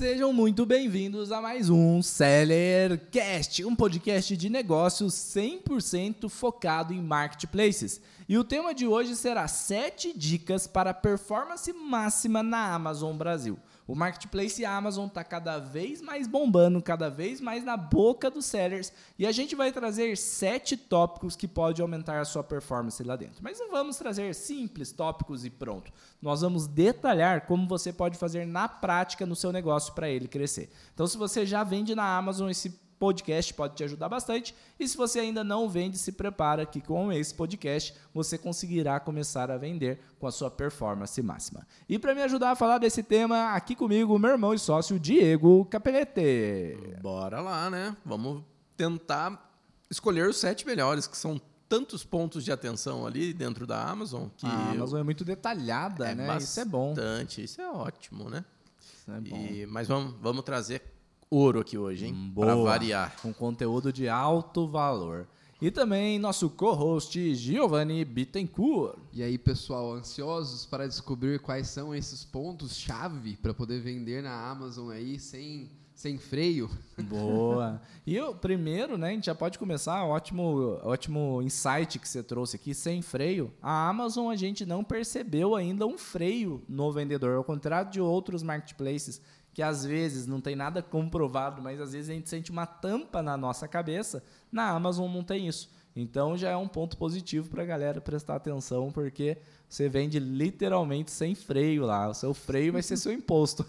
Sejam muito bem-vindos a mais um Sellercast, um podcast de negócios 100% focado em marketplaces. E o tema de hoje será 7 dicas para performance máxima na Amazon Brasil. O marketplace Amazon está cada vez mais bombando, cada vez mais na boca dos sellers, e a gente vai trazer sete tópicos que podem aumentar a sua performance lá dentro. Mas não vamos trazer simples tópicos e pronto. Nós vamos detalhar como você pode fazer na prática no seu negócio para ele crescer. Então, se você já vende na Amazon esse podcast pode te ajudar bastante. E se você ainda não vende, se prepara que com esse podcast você conseguirá começar a vender com a sua performance máxima. E para me ajudar a falar desse tema, aqui comigo, meu irmão e sócio Diego Capelete. Bora lá, né? Vamos tentar escolher os sete melhores, que são tantos pontos de atenção ali dentro da Amazon que a Amazon é muito detalhada, é né? Bastante, isso é bom. Isso é ótimo, né? Isso é bom. E, mas vamos, vamos trazer ouro aqui hoje, hein? Para variar. Com conteúdo de alto valor. E também nosso co-host Giovanni Bittencourt. E aí, pessoal, ansiosos para descobrir quais são esses pontos-chave para poder vender na Amazon aí sem, sem freio? Boa. E o primeiro, né, a gente já pode começar, ótimo, ótimo insight que você trouxe aqui, sem freio. A Amazon a gente não percebeu ainda um freio no vendedor, ao contrário de outros marketplaces que às vezes não tem nada comprovado, mas às vezes a gente sente uma tampa na nossa cabeça. Na Amazon não tem isso. Então já é um ponto positivo para a galera prestar atenção, porque você vende literalmente sem freio lá. O seu freio vai ser seu imposto.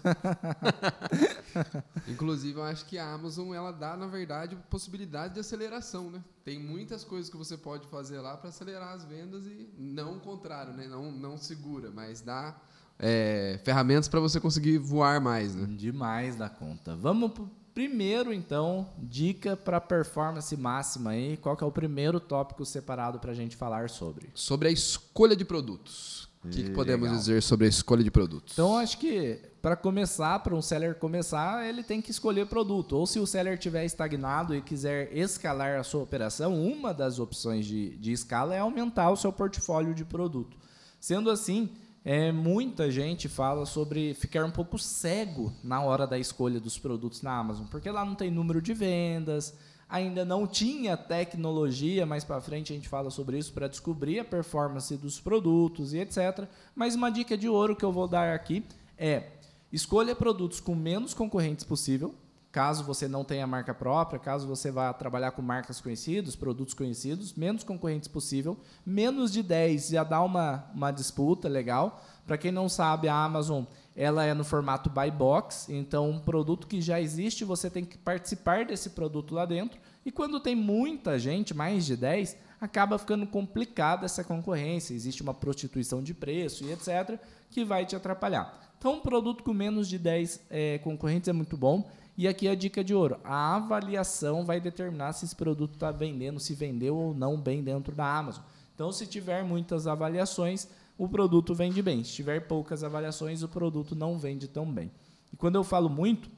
Inclusive, eu acho que a Amazon ela dá, na verdade, possibilidade de aceleração, né? Tem muitas coisas que você pode fazer lá para acelerar as vendas e não o contrário, né? Não, não segura, mas dá é, ferramentas para você conseguir voar mais, né? Demais da conta. Vamos pro primeiro, então, dica para performance máxima aí. Qual que é o primeiro tópico separado para a gente falar sobre? Sobre a escolha de produtos. O que, que, podemos dizer sobre a escolha de produtos? Então, acho que para começar, para um seller começar, ele tem que escolher produto. Ou se o seller estiver estagnado e quiser escalar a sua operação, uma das opções de, de escala é aumentar o seu portfólio de produto. Sendo assim, é, muita gente fala sobre ficar um pouco cego na hora da escolha dos produtos na Amazon, porque lá não tem número de vendas, ainda não tinha tecnologia, mais para frente a gente fala sobre isso para descobrir a performance dos produtos e etc. Mas uma dica de ouro que eu vou dar aqui é escolha produtos com menos concorrentes possível, caso você não tenha marca própria, caso você vá trabalhar com marcas conhecidas, produtos conhecidos, menos concorrentes possível, menos de 10 já dá uma, uma disputa legal. Para quem não sabe, a Amazon ela é no formato buy box, então um produto que já existe, você tem que participar desse produto lá dentro. E quando tem muita gente, mais de 10, acaba ficando complicada essa concorrência, existe uma prostituição de preço e etc, que vai te atrapalhar. Então, um produto com menos de 10 é, concorrentes é muito bom. E aqui a dica de ouro: a avaliação vai determinar se esse produto está vendendo, se vendeu ou não bem dentro da Amazon. Então, se tiver muitas avaliações, o produto vende bem. Se tiver poucas avaliações, o produto não vende tão bem. E quando eu falo muito,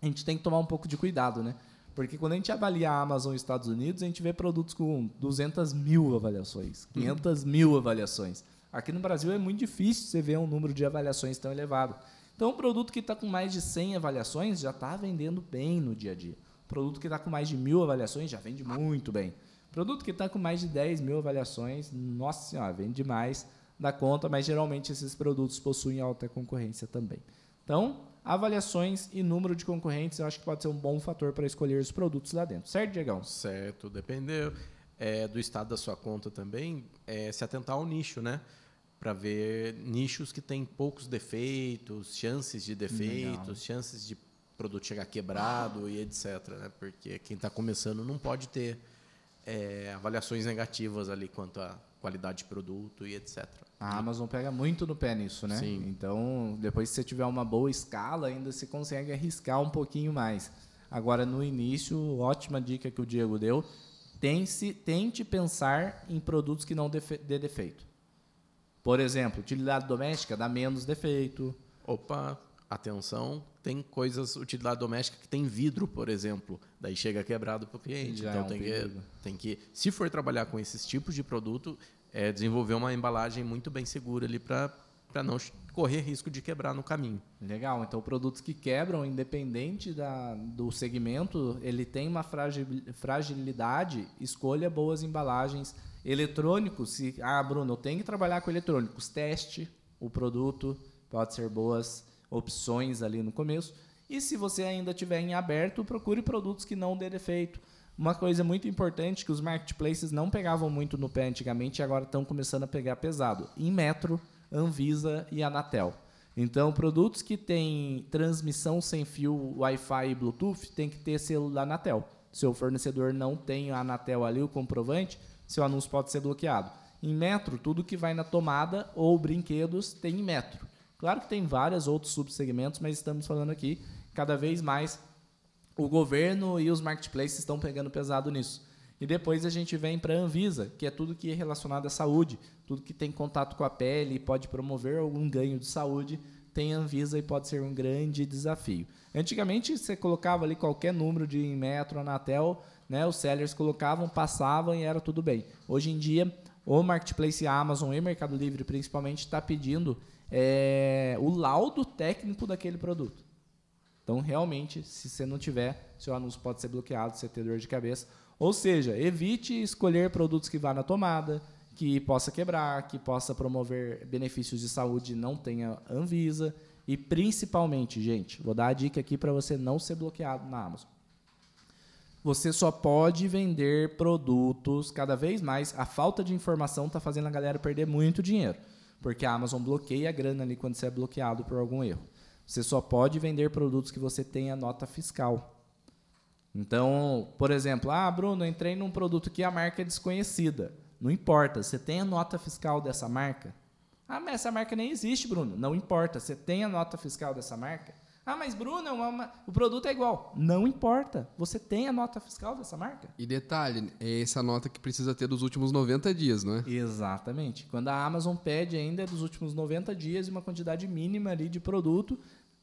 a gente tem que tomar um pouco de cuidado, né? Porque quando a gente avalia a Amazon nos Estados Unidos, a gente vê produtos com 200 mil avaliações, 500 uhum. mil avaliações. Aqui no Brasil é muito difícil você ver um número de avaliações tão elevado. Então, um produto que está com mais de 100 avaliações já está vendendo bem no dia a dia. Produto que está com mais de mil avaliações já vende muito bem. Produto que está com mais de 10 mil avaliações, nossa senhora, vende demais da conta, mas geralmente esses produtos possuem alta concorrência também. Então, avaliações e número de concorrentes eu acho que pode ser um bom fator para escolher os produtos lá dentro. Certo, Diegão? Certo, dependeu é, do estado da sua conta também, é, se atentar ao nicho, né? Para ver nichos que têm poucos defeitos, chances de defeitos, Legal. chances de produto chegar quebrado e etc. Né? Porque quem está começando não pode ter é, avaliações negativas ali quanto à qualidade de produto e etc. A Amazon pega muito no pé nisso, né? Sim. Então, depois que você tiver uma boa escala, ainda você consegue arriscar um pouquinho mais. Agora, no início, ótima dica que o Diego deu, tente, tente pensar em produtos que não dê defeito. Por exemplo, utilidade doméstica dá menos defeito. Opa, atenção, tem coisas, utilidade doméstica que tem vidro, por exemplo, daí chega quebrado para o cliente. Já então é um tem, que, tem que, se for trabalhar com esses tipos de produto, é desenvolver uma embalagem muito bem segura ali para para não correr risco de quebrar no caminho. Legal, então produtos que quebram, independente da, do segmento, ele tem uma fragilidade, escolha boas embalagens. Eletrônicos, se, ah, Bruno, tenho que trabalhar com eletrônicos, teste o produto, pode ser boas opções ali no começo. E se você ainda tiver em aberto, procure produtos que não dê defeito. Uma coisa muito importante que os marketplaces não pegavam muito no pé antigamente e agora estão começando a pegar pesado. Em Metro, Anvisa e Anatel. Então, produtos que têm transmissão sem fio Wi-Fi e Bluetooth tem que ter selo da Anatel. Se o fornecedor não tem a Anatel ali, o comprovante, seu anúncio pode ser bloqueado. Em Metro, tudo que vai na tomada ou brinquedos tem em Metro. Claro que tem vários outros subsegmentos, mas estamos falando aqui cada vez mais o governo e os marketplaces estão pegando pesado nisso. E depois a gente vem para a Anvisa, que é tudo que é relacionado à saúde, tudo que tem contato com a pele e pode promover algum ganho de saúde, tem Anvisa e pode ser um grande desafio. Antigamente você colocava ali qualquer número de metro, Anatel, né, os sellers colocavam, passavam e era tudo bem. Hoje em dia, o Marketplace Amazon e Mercado Livre principalmente está pedindo é, o laudo técnico daquele produto. Então, realmente, se você não tiver, seu anúncio pode ser bloqueado, você ter dor de cabeça. Ou seja, evite escolher produtos que vá na tomada, que possa quebrar, que possa promover benefícios de saúde não tenha Anvisa. E principalmente, gente, vou dar a dica aqui para você não ser bloqueado na Amazon. Você só pode vender produtos cada vez mais. A falta de informação está fazendo a galera perder muito dinheiro. Porque a Amazon bloqueia a grana ali quando você é bloqueado por algum erro. Você só pode vender produtos que você tenha nota fiscal. Então, por exemplo, ah, Bruno, entrei num produto que a marca é desconhecida. Não importa, você tem a nota fiscal dessa marca? Ah, mas essa marca nem existe, Bruno. Não importa, você tem a nota fiscal dessa marca? Ah, mas Bruno, é uma, o produto é igual. Não importa, você tem a nota fiscal dessa marca. E detalhe, é essa nota que precisa ter dos últimos 90 dias, não é? Exatamente. Quando a Amazon pede ainda é dos últimos 90 dias uma quantidade mínima ali de produto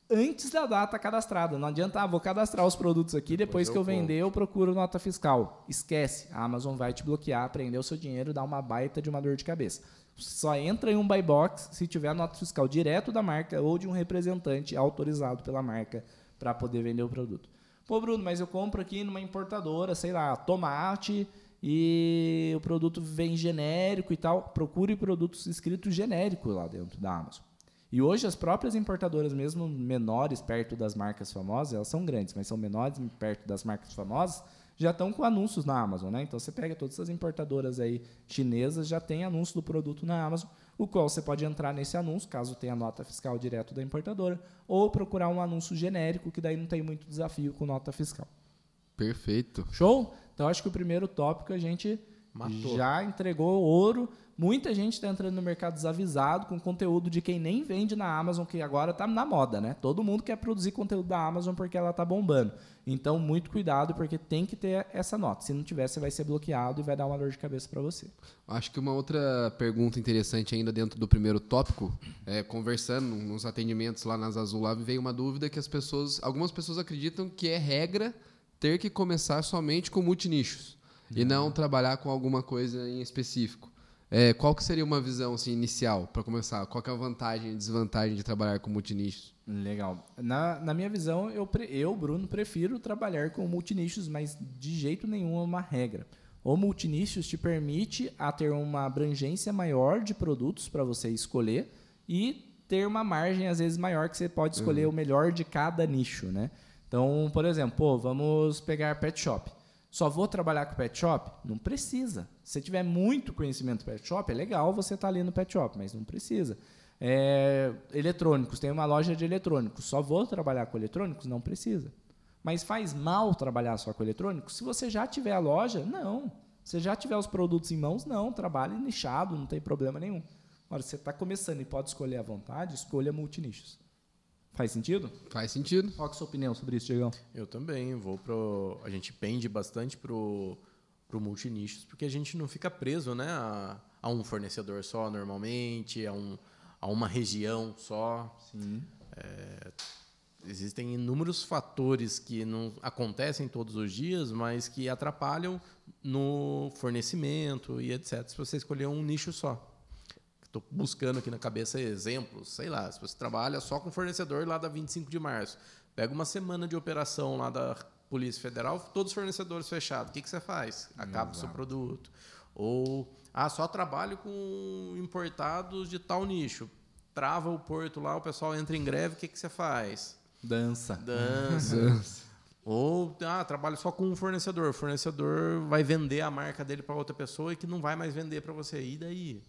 antes da data cadastrada. Não adianta, ah, vou cadastrar os produtos aqui, depois que eu vender, eu procuro nota fiscal. Esquece, a Amazon vai te bloquear, prender o seu dinheiro, dar uma baita de uma dor de cabeça. Só entra em um buy box se tiver nota fiscal direto da marca ou de um representante autorizado pela marca para poder vender o produto. Pô, Bruno, mas eu compro aqui numa importadora, sei lá, tomate e o produto vem genérico e tal. Procure produtos escritos genéricos lá dentro da Amazon. E hoje as próprias importadoras, mesmo menores perto das marcas famosas, elas são grandes, mas são menores perto das marcas famosas, já estão com anúncios na Amazon, né? Então você pega todas essas importadoras aí chinesas, já tem anúncio do produto na Amazon, o qual você pode entrar nesse anúncio, caso tenha nota fiscal direto da importadora, ou procurar um anúncio genérico, que daí não tem muito desafio com nota fiscal. Perfeito. Show? Então acho que o primeiro tópico a gente Matou. já entregou ouro. Muita gente está entrando no mercado desavisado com conteúdo de quem nem vende na Amazon, que agora está na moda, né? Todo mundo quer produzir conteúdo da Amazon porque ela está bombando. Então, muito cuidado, porque tem que ter essa nota. Se não tiver, você vai ser bloqueado e vai dar uma dor de cabeça para você. Acho que uma outra pergunta interessante ainda dentro do primeiro tópico, é, conversando nos atendimentos lá nas Azul Lab, veio uma dúvida que as pessoas, algumas pessoas acreditam que é regra ter que começar somente com multinichos e não trabalhar com alguma coisa em específico. É, qual que seria uma visão assim, inicial para começar? Qual que é a vantagem e desvantagem de trabalhar com multinichos? Legal. Na, na minha visão, eu, eu, Bruno, prefiro trabalhar com multinichos, mas de jeito nenhum é uma regra. O multinichos te permite a ter uma abrangência maior de produtos para você escolher e ter uma margem às vezes maior que você pode escolher uhum. o melhor de cada nicho, né? Então, por exemplo, pô, vamos pegar pet shop. Só vou trabalhar com pet shop? Não precisa. Se tiver muito conhecimento pet shop, é legal você estar tá ali no pet shop, mas não precisa. É, eletrônicos, tem uma loja de eletrônicos. Só vou trabalhar com eletrônicos? Não precisa. Mas faz mal trabalhar só com eletrônicos? Se você já tiver a loja, não. Se já tiver os produtos em mãos, não. Trabalhe nichado, não tem problema nenhum. Agora, você está começando e pode escolher à vontade, escolha multinichos. Faz sentido? Faz sentido. Qual é a sua opinião sobre isso, Diegão? Eu também. Vou pro. A gente pende bastante pro, pro multinichos, porque a gente não fica preso né, a, a um fornecedor só normalmente, a, um, a uma região só. Sim. É, existem inúmeros fatores que não acontecem todos os dias, mas que atrapalham no fornecimento e etc. Se você escolher um nicho só Estou buscando aqui na cabeça exemplos. Sei lá, se você trabalha só com fornecedor lá da 25 de março, pega uma semana de operação lá da Polícia Federal, todos os fornecedores fechados. O que, que você faz? Acaba o seu produto. Ou, ah, só trabalho com importados de tal nicho. Trava o porto lá, o pessoal entra em greve, o que, que você faz? Dança. Dança. Ou, ah, trabalho só com um fornecedor. O fornecedor vai vender a marca dele para outra pessoa e que não vai mais vender para você. E daí?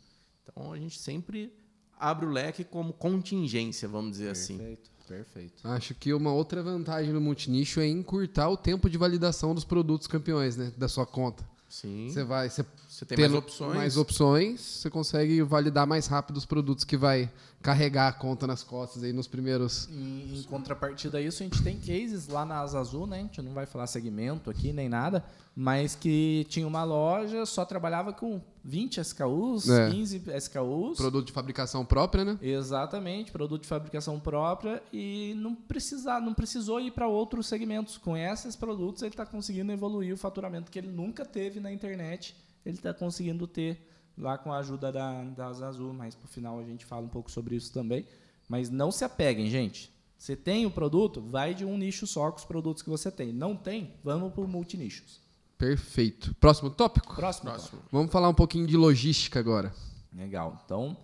Então, a gente sempre abre o leque como contingência, vamos dizer assim. Perfeito, perfeito. Acho que uma outra vantagem no multinicho é encurtar o tempo de validação dos produtos campeões, né? Da sua conta. Sim. Você vai, você Você tem mais opções. mais opções, você consegue validar mais rápido os produtos que vai carregar a conta nas costas aí nos primeiros. Em, em contrapartida a isso, a gente tem cases lá na Asa Azul, né? A gente não vai falar segmento aqui nem nada, mas que tinha uma loja, só trabalhava com 20 SKUs, É. 15 SKUs. Produto de fabricação própria, né? Exatamente, produto de fabricação própria e não precisar, não precisou ir para outros segmentos. Com esses produtos ele está conseguindo evoluir o faturamento que ele nunca teve na internet. Ele está conseguindo ter lá com a ajuda da, da Asa Azul, mas por final a gente fala um pouco sobre isso também. Mas não se apeguem, gente. Você tem o produto, vai de um nicho só com os produtos que você tem. Não tem, vamos para multinichos. Perfeito. Próximo tópico? Próximo. Próximo. Vamos falar um pouquinho de logística agora. Legal. Então,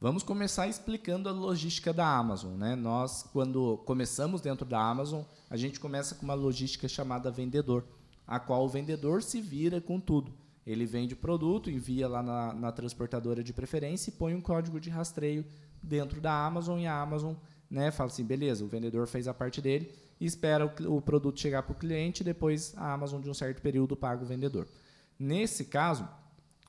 vamos começar explicando a logística da Amazon. Né? Nós, quando começamos dentro da Amazon, a gente começa com uma logística chamada vendedor, a qual o vendedor se vira com tudo. Ele vende o produto, envia lá na, na transportadora de preferência e põe um código de rastreio dentro da Amazon e a Amazon né, fala assim, beleza, o vendedor fez a parte dele e espera o, o produto chegar para o cliente depois a Amazon, de um certo período, paga o vendedor. Nesse caso,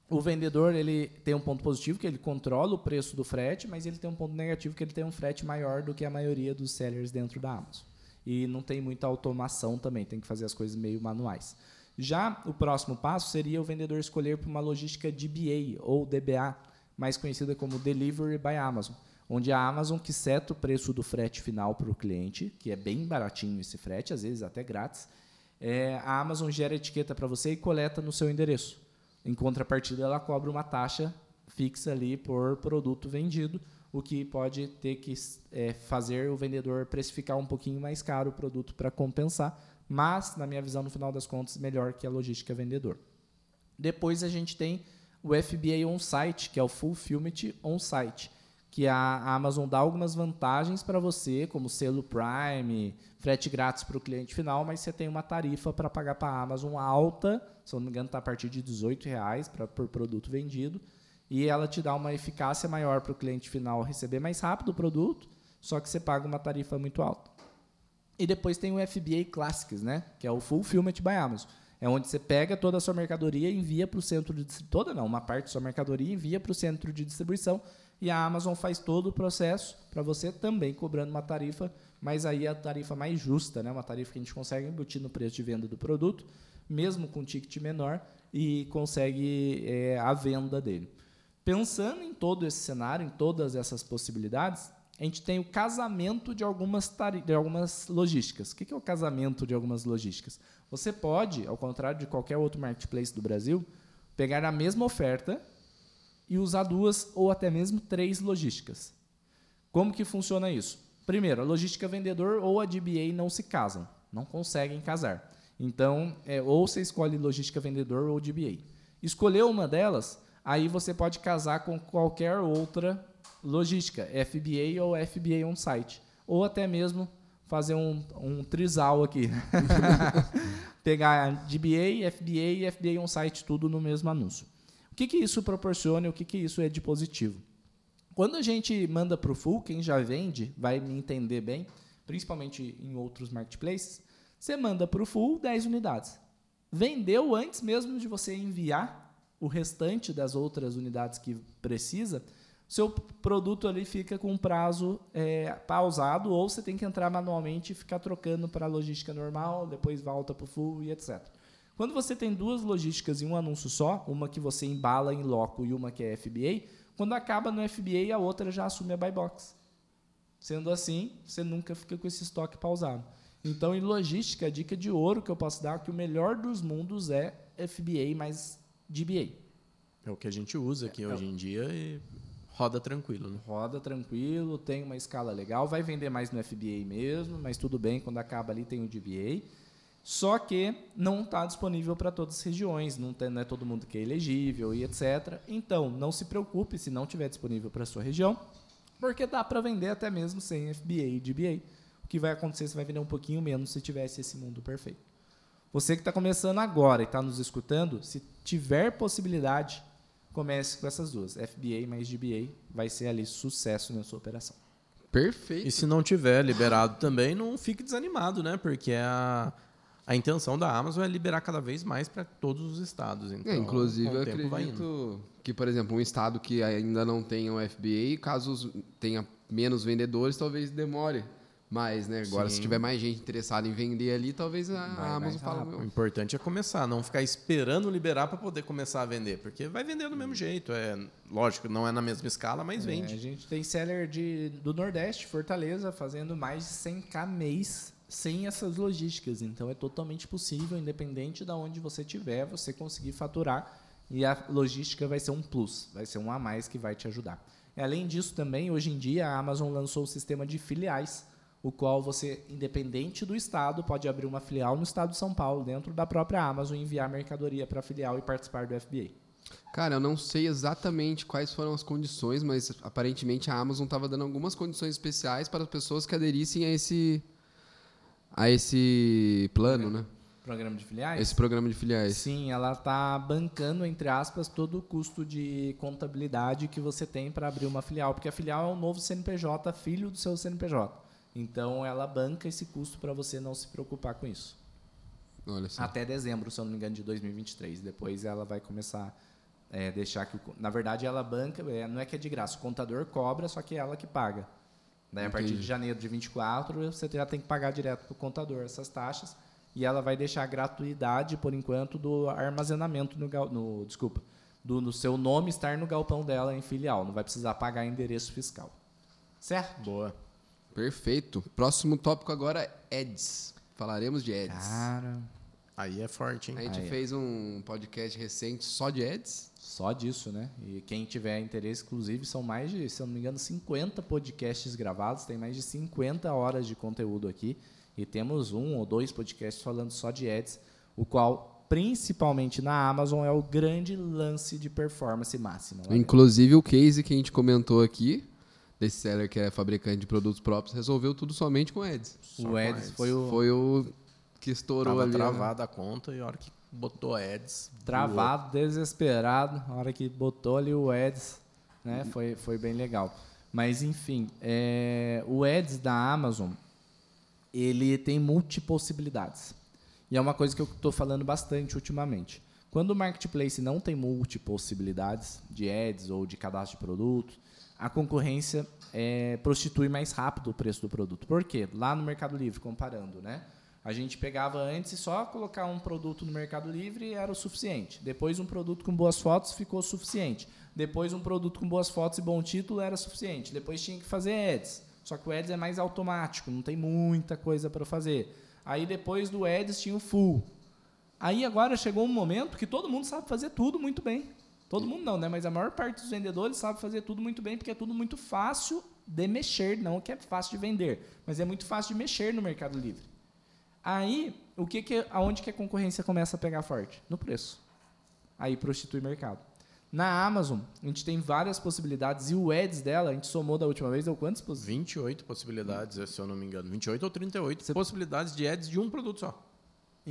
o vendedor ele tem um ponto positivo que ele controla o preço do frete, mas ele tem um ponto negativo que ele tem um frete maior do que a maioria dos sellers dentro da Amazon. E não tem muita automação também, tem que fazer as coisas meio manuais. Já o próximo passo seria o vendedor escolher por uma logística DBA ou DBA, mais conhecida como Delivery by Amazon, onde a Amazon que seta o preço do frete final para o cliente, que é bem baratinho esse frete, às vezes até grátis. É, a Amazon gera etiqueta para você e coleta no seu endereço. Em contrapartida, ela cobra uma taxa fixa ali por produto vendido, o que pode ter que é, fazer o vendedor precificar um pouquinho mais caro o produto para compensar, mas, na minha visão, no final das contas, melhor que a logística vendedor. Depois a gente tem o FBA on-site, que é o Fulfillment on-site, que a Amazon dá algumas vantagens para você, como selo Prime, frete grátis para o cliente final, mas você tem uma tarifa para pagar para a Amazon alta, se não me engano está a partir de 18 reais pra, por produto vendido, e ela te dá uma eficácia maior para o cliente final receber mais rápido o produto, só que você paga uma tarifa muito alta. E depois tem o FBA Classics, né? que é o Fulfillment by Amazon. É onde você pega toda a sua mercadoria e envia para o centro de. Toda não, uma parte da sua mercadoria envia para o centro de distribuição e a Amazon faz todo o processo para você também cobrando uma tarifa, mas aí a tarifa mais justa, né? uma tarifa que a gente consegue embutir no preço de venda do produto, mesmo com ticket menor, e consegue é, a venda dele. Pensando em todo esse cenário, em todas essas possibilidades, a gente tem o casamento de algumas, de algumas logísticas. O que que é o casamento de algumas logísticas? Você pode, ao contrário de qualquer outro marketplace do Brasil, pegar a mesma oferta e usar duas ou até mesmo três logísticas. Como que funciona isso? Primeiro, a logística vendedor ou a DBA não se casam, não conseguem casar. Então, é, ou você escolhe logística vendedor ou DBA. Escolheu uma delas, aí você pode casar com qualquer outra logística, FBA ou FBA on-site. Ou até mesmo fazer um, um trisal aqui. Pegar DBA, FBA e FBA on-site, tudo no mesmo anúncio. O que, que isso proporciona e o que, que isso é de positivo? Quando a gente manda para o full, quem já vende vai me entender bem, principalmente em outros marketplaces, você manda para o full 10 unidades. Vendeu antes mesmo de você enviar o restante das outras unidades que precisa, seu produto ali fica com um prazo é, pausado ou você tem que entrar manualmente e ficar trocando para a logística normal, depois volta para o full e etc. Quando você tem duas logísticas em um anúncio só, uma que você embala em loco e uma que é FBA, quando acaba no FBA, a outra já assume a buy box. Sendo assim, você nunca fica com esse estoque pausado. Então, em logística, a dica de ouro que eu posso dar é que o melhor dos mundos é FBA mais DBA. É o que a gente usa aqui hoje em dia e Roda tranquilo, né? Roda tranquilo, tem uma escala legal, vai vender mais no FBA mesmo, mas tudo bem, quando acaba ali tem o DBA. Só que não está disponível para todas as regiões, não, tem, não é todo mundo que é elegível e etc. Então, não se preocupe se não tiver disponível para sua região, porque dá para vender até mesmo sem FBA e DBA. O que vai acontecer, você vai vender um pouquinho menos se tivesse esse mundo perfeito. Você que está começando agora e está nos escutando, se tiver possibilidade, comece com essas duas. FBA mais DBA vai ser ali sucesso na sua operação. Perfeito. E se não tiver liberado também, não fique desanimado, né? Porque a, a intenção da Amazon é liberar cada vez mais para todos os estados. Então, É, inclusive, eu acredito que, por exemplo, um estado que ainda não tenha o FBA, caso tenha menos vendedores, talvez demore mais, né? Agora, Sim. se tiver mais gente interessada em vender ali, talvez a, Vai a Amazon fale, rápido. O meu, importante é começar, não ficar esperando liberar para poder começar a vender, porque vai vender do mesmo jeito. É lógico, não é na mesma escala, mas É, a vende. gente tem seller de, do Nordeste, Fortaleza, fazendo mais de 100k mês sem essas logísticas. Então é totalmente possível, independente de onde você estiver, você conseguir faturar. E a logística vai ser um plus, vai ser um a mais que vai te ajudar. E além disso, também, hoje em dia, a Amazon lançou o sistema de filiais, o qual você, independente do estado, pode abrir uma filial no estado de São Paulo, dentro da própria Amazon, e enviar mercadoria para a filial e participar do FBA. Cara, eu não sei exatamente quais foram as condições, mas aparentemente a Amazon estava dando algumas condições especiais para as pessoas que aderissem a esse a esse plano, né? Programa de filiais? Esse programa de filiais. Sim, ela está bancando, entre aspas, todo o custo de contabilidade que você tem para abrir uma filial, porque a filial é um novo CNPJ, filho do seu CNPJ. Então, ela banca esse custo para você não se preocupar com isso. Até dezembro, se eu não me engano, de 2023. Depois ela vai começar a deixar que. o na verdade, ela banca, é, não é que é de graça, o contador cobra, só que é ela que paga. Daí, a partir de janeiro de 24, você já tem que pagar direto para o contador essas taxas. E ela vai deixar a gratuidade, por enquanto, do armazenamento no, no desculpa, do no seu nome estar no galpão dela em filial. Não vai precisar pagar endereço fiscal. Certo? Boa. Perfeito. Próximo tópico agora é ads. Falaremos de ads. Cara, Aí é forte, hein? A gente Aí, fez um podcast recente só de ads. Só disso, né? E quem tiver interesse, inclusive, são mais de, se eu não me engano, 50 podcasts gravados, tem mais de 50 horas de conteúdo aqui. E temos um ou dois podcasts falando só de ads, o qual, principalmente na Amazon, é o grande lance de performance máxima. dentro. Inclusive o case que a gente comentou aqui, desse seller que é fabricante de produtos próprios, resolveu tudo somente com ads. Só o ads ads. foi o Foi o que estourou Tava ali. né? travada a conta e a hora que botou ads. travado, desesperado, na hora que botou ali o ads, né? Foi, foi bem legal. Mas enfim, é, o ads da Amazon, ele tem multipossibilidades. E é uma coisa que eu estou falando bastante ultimamente. Quando o marketplace não tem multipossibilidades de ads ou de cadastro de produtos, a concorrência é, prostitui mais rápido o preço do produto. Por quê? Lá no Mercado Livre, comparando, né? A gente pegava antes e só colocar um produto no Mercado Livre era o suficiente. Depois um produto com boas fotos ficou suficiente. Depois um produto com boas fotos e bom título era suficiente. Depois tinha que fazer ads. Só que o ads é mais automático, não tem muita coisa para fazer. Aí depois do ads tinha o full. Aí agora chegou um momento que todo mundo sabe fazer tudo muito bem. Todo mundo não, né? Mas a maior parte dos vendedores sabe fazer tudo muito bem, porque é tudo muito fácil de mexer, não que é fácil de vender, mas é muito fácil de mexer no Mercado Livre. Aí, o que que, aonde que a concorrência começa a pegar forte? No preço. Aí prostitui mercado. Na Amazon, a gente tem várias possibilidades e o ads dela, a gente somou da última vez, deu quantas possibilidades? 28 possibilidades, se eu não me engano. 28 ou 38 possibilidades de ads de um produto só.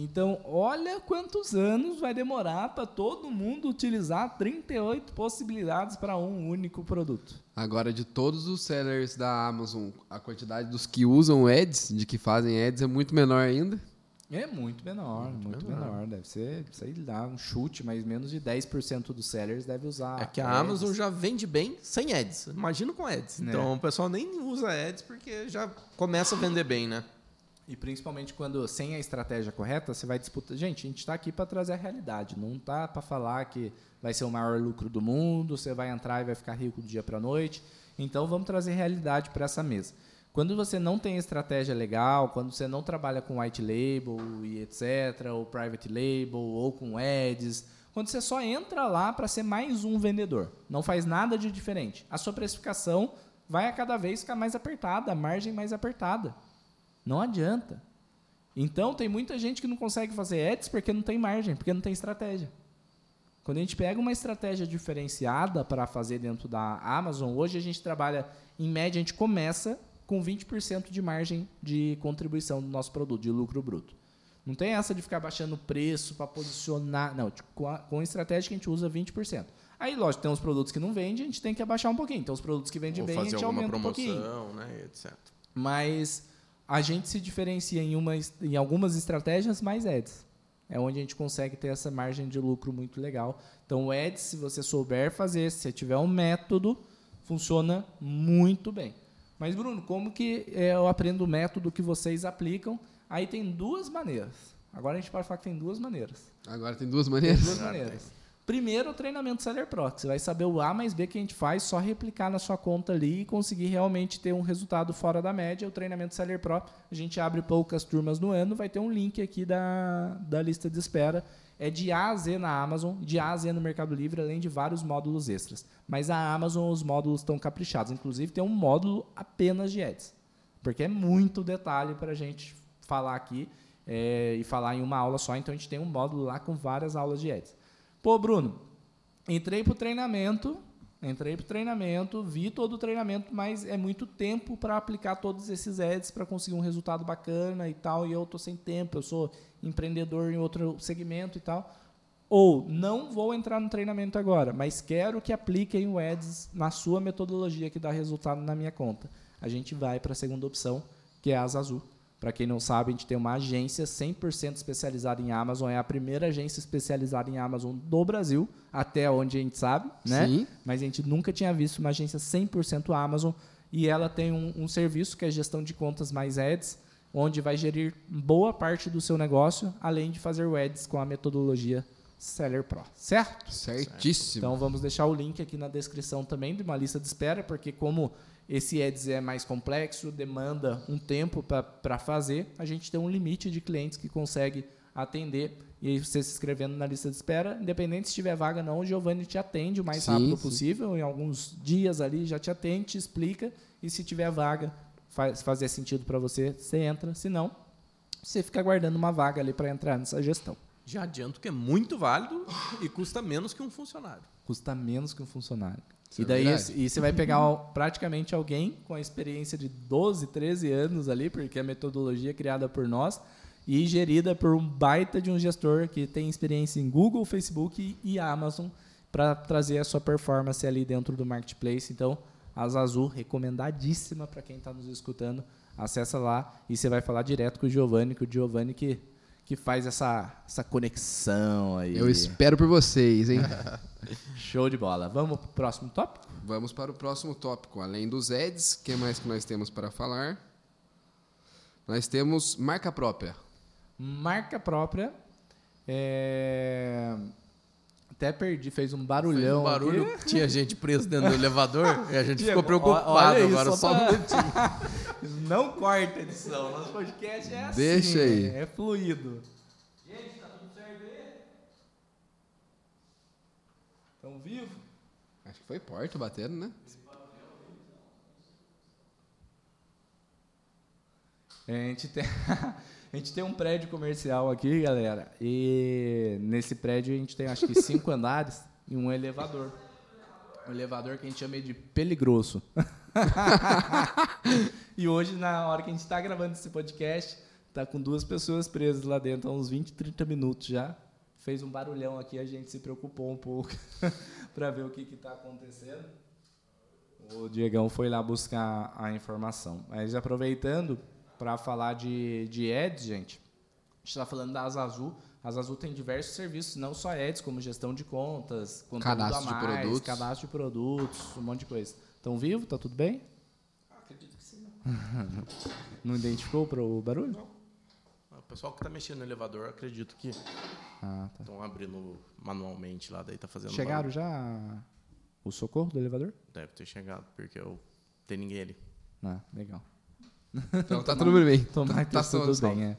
Então, olha quantos anos vai demorar para todo mundo utilizar 38 possibilidades para um único produto. Agora, de todos os sellers da Amazon, a quantidade dos que usam ads, de que fazem ads, é muito menor ainda. É muito menor, muito, menor. menor. Deve ser, sei lá, um chute, mas menos de 10% dos sellers deve usar. É que a ads. Amazon já vende bem sem ads. Imagina com ads. Né. Então o pessoal nem usa ads porque já começa a vender bem, né? E principalmente quando sem a estratégia correta, você vai disputar. Gente, a gente está aqui para trazer a realidade, não tá para falar que vai ser o maior lucro do mundo, você vai entrar e vai ficar rico do dia para a noite. Então vamos trazer realidade para essa mesa. Quando você não tem estratégia legal, quando você não trabalha com white label e etc, ou private label, ou com ads, quando você só entra lá para ser mais um vendedor. Não faz nada de diferente. A sua precificação vai a cada vez ficar mais apertada, a margem mais apertada. Não adianta. Então, tem muita gente que não consegue fazer ads porque não tem margem, porque não tem estratégia. Quando a gente pega uma estratégia diferenciada para fazer dentro da Amazon, hoje a gente trabalha, em média, a gente começa com 20% de margem de contribuição do nosso produto, de lucro bruto. Não tem essa de ficar baixando o preço para posicionar. Não, com a, com a estratégia que a gente usa 20%. Aí, lógico, tem uns produtos que não vendem, a gente tem que abaixar um pouquinho. Então, os produtos que vendem Ou bem, a gente aumenta um pouquinho. promoção, né, etc. Mas a gente se diferencia em, uma, em algumas estratégias mais ads. É onde a gente consegue ter essa margem de lucro muito legal. Então, o ads, se você souber fazer, se você tiver um método, funciona muito bem. Mas, Bruno, como que é, eu aprendo o método que vocês aplicam? Aí tem duas maneiras. Agora a gente pode falar que tem duas maneiras. Agora tem duas Tem maneiras. duas maneiras. Primeiro, o treinamento Seller Pro, que você vai saber o A mais B que a gente faz, só replicar na sua conta ali e conseguir realmente ter um resultado fora da média. O treinamento Seller Pro, a gente abre poucas turmas no ano, vai ter um link aqui da, da lista de espera. É de A a Z na Amazon, de A a Z no Mercado Livre, além de vários módulos extras. Mas a Amazon, os módulos estão caprichados. Inclusive, tem um módulo apenas de ads. Porque é muito detalhe para a gente falar aqui é, e falar em uma aula só. Então, a gente tem um módulo lá com várias aulas de ads. Pô, Bruno, entrei pro treinamento, entrei pro treinamento, vi todo o treinamento, mas é muito tempo para aplicar todos esses ads para conseguir um resultado bacana e tal, e eu tô sem tempo, eu sou empreendedor em outro segmento e tal. Ou não vou entrar no treinamento agora, mas quero que apliquem o ads na sua metodologia que dá resultado na minha conta. A gente vai para a segunda opção, que é a Azul. Para quem não sabe, a gente tem uma agência 100% especializada em Amazon. É a primeira agência especializada em Amazon do Brasil, até onde a gente sabe, né? Sim. Mas a gente nunca tinha visto uma agência 100% Amazon. E ela tem um, um serviço que é gestão de contas mais ads, onde vai gerir boa parte do seu negócio, além de fazer o ads com a metodologia Seller Pro, certo? Certíssimo. Então vamos deixar o link aqui na descrição também de uma lista de espera, porque como esse ads é mais complexo, demanda um tempo para fazer, a gente tem um limite de clientes que consegue atender. E aí você se inscrevendo na lista de espera, independente se tiver vaga ou não, o Giovanni te atende o mais Sim, rápido sim. possível, em alguns dias ali já te atende, te explica, e se tiver vaga, faz, fazer sentido para você, você entra, se não, você fica aguardando uma vaga ali para entrar nessa gestão. Já adianto que é muito válido e custa menos que um funcionário. Custa menos que um funcionário. Isso e é daí verdade. e você vai pegar praticamente alguém com a experiência de 12, 13 anos ali, porque a metodologia é criada por nós e gerida por um baita de um gestor que tem experiência em Google, Facebook e Amazon para trazer a sua performance ali dentro do marketplace. Então, Asa Azul, recomendadíssima para quem está nos escutando. Acessa lá e você vai falar direto com o Giovanni, que o Giovanni que, que faz essa, essa conexão aí. Eu espero por vocês, hein? Show de bola. Vamos pro próximo tópico? Vamos para o próximo tópico. Além dos ads, o que mais que nós temos para falar? Nós temos marca própria. Marca própria. É, Até perdi, fez um Fez barulhão. um barulho, aqui. tinha gente presa dentro do elevador e a gente ficou preocupado olha isso, agora. Só um minutinho. Não corta a edição. Nosso podcast é assim. Deixa aí. É fluido. Gente, tá tudo certo aí? Estão vivos? Acho que foi porta batendo, né? É, A gente tem, a gente tem um prédio comercial aqui, galera. E nesse prédio a gente tem acho que cinco andares e um elevador. Um elevador que a gente chama de peligroso. e hoje, na hora que a gente está gravando esse podcast, tá com duas pessoas presas lá dentro há uns 20, 30 minutos já. Fez um barulhão aqui, a gente se preocupou um pouco para ver o que está acontecendo. O Diegão foi lá buscar a informação. Mas aproveitando para falar de, de ads, gente, a gente está falando da Asa Azul. A Asa Azul tem diversos serviços, não só ads, como gestão de contas, conteúdo Cadastro de a mais, produtos. cadastro de produtos, um monte de coisa. Estão vivos? Tá tudo bem? Acredito que sim. Não identificou para o barulho? O pessoal que está mexendo no elevador, acredito que Ah, tá. estão abrindo manualmente lá, daí tá fazendo Chegaram barulho. já o socorro do elevador? Deve ter chegado, porque eu tem ninguém ali. Ah, legal. Então tá tudo bem. Tomara que tá tá tudo tudo bem, é.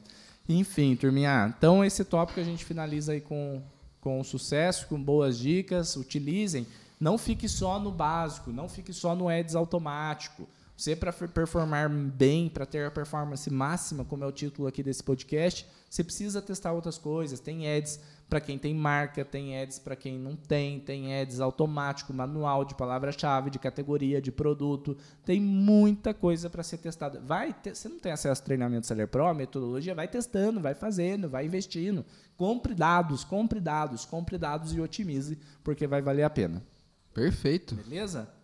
Enfim, turminha. Então, esse tópico a gente finaliza aí com, com sucesso, com boas dicas, utilizem. Não fique só no básico, não fique só no ads automático. Você, para performar bem, para ter a performance máxima, como é o título aqui desse podcast, você precisa testar outras coisas. Tem ads para quem tem marca, tem ads para quem não tem, tem ads automático, manual de palavra-chave, de categoria, de produto. Tem muita coisa para ser testada. Vai, ter, você não tem acesso ao treinamento Seller Pro, a metodologia, vai testando, vai fazendo, vai investindo. Compre dados, compre dados, compre dados e otimize, porque vai valer a pena. Perfeito. Beleza?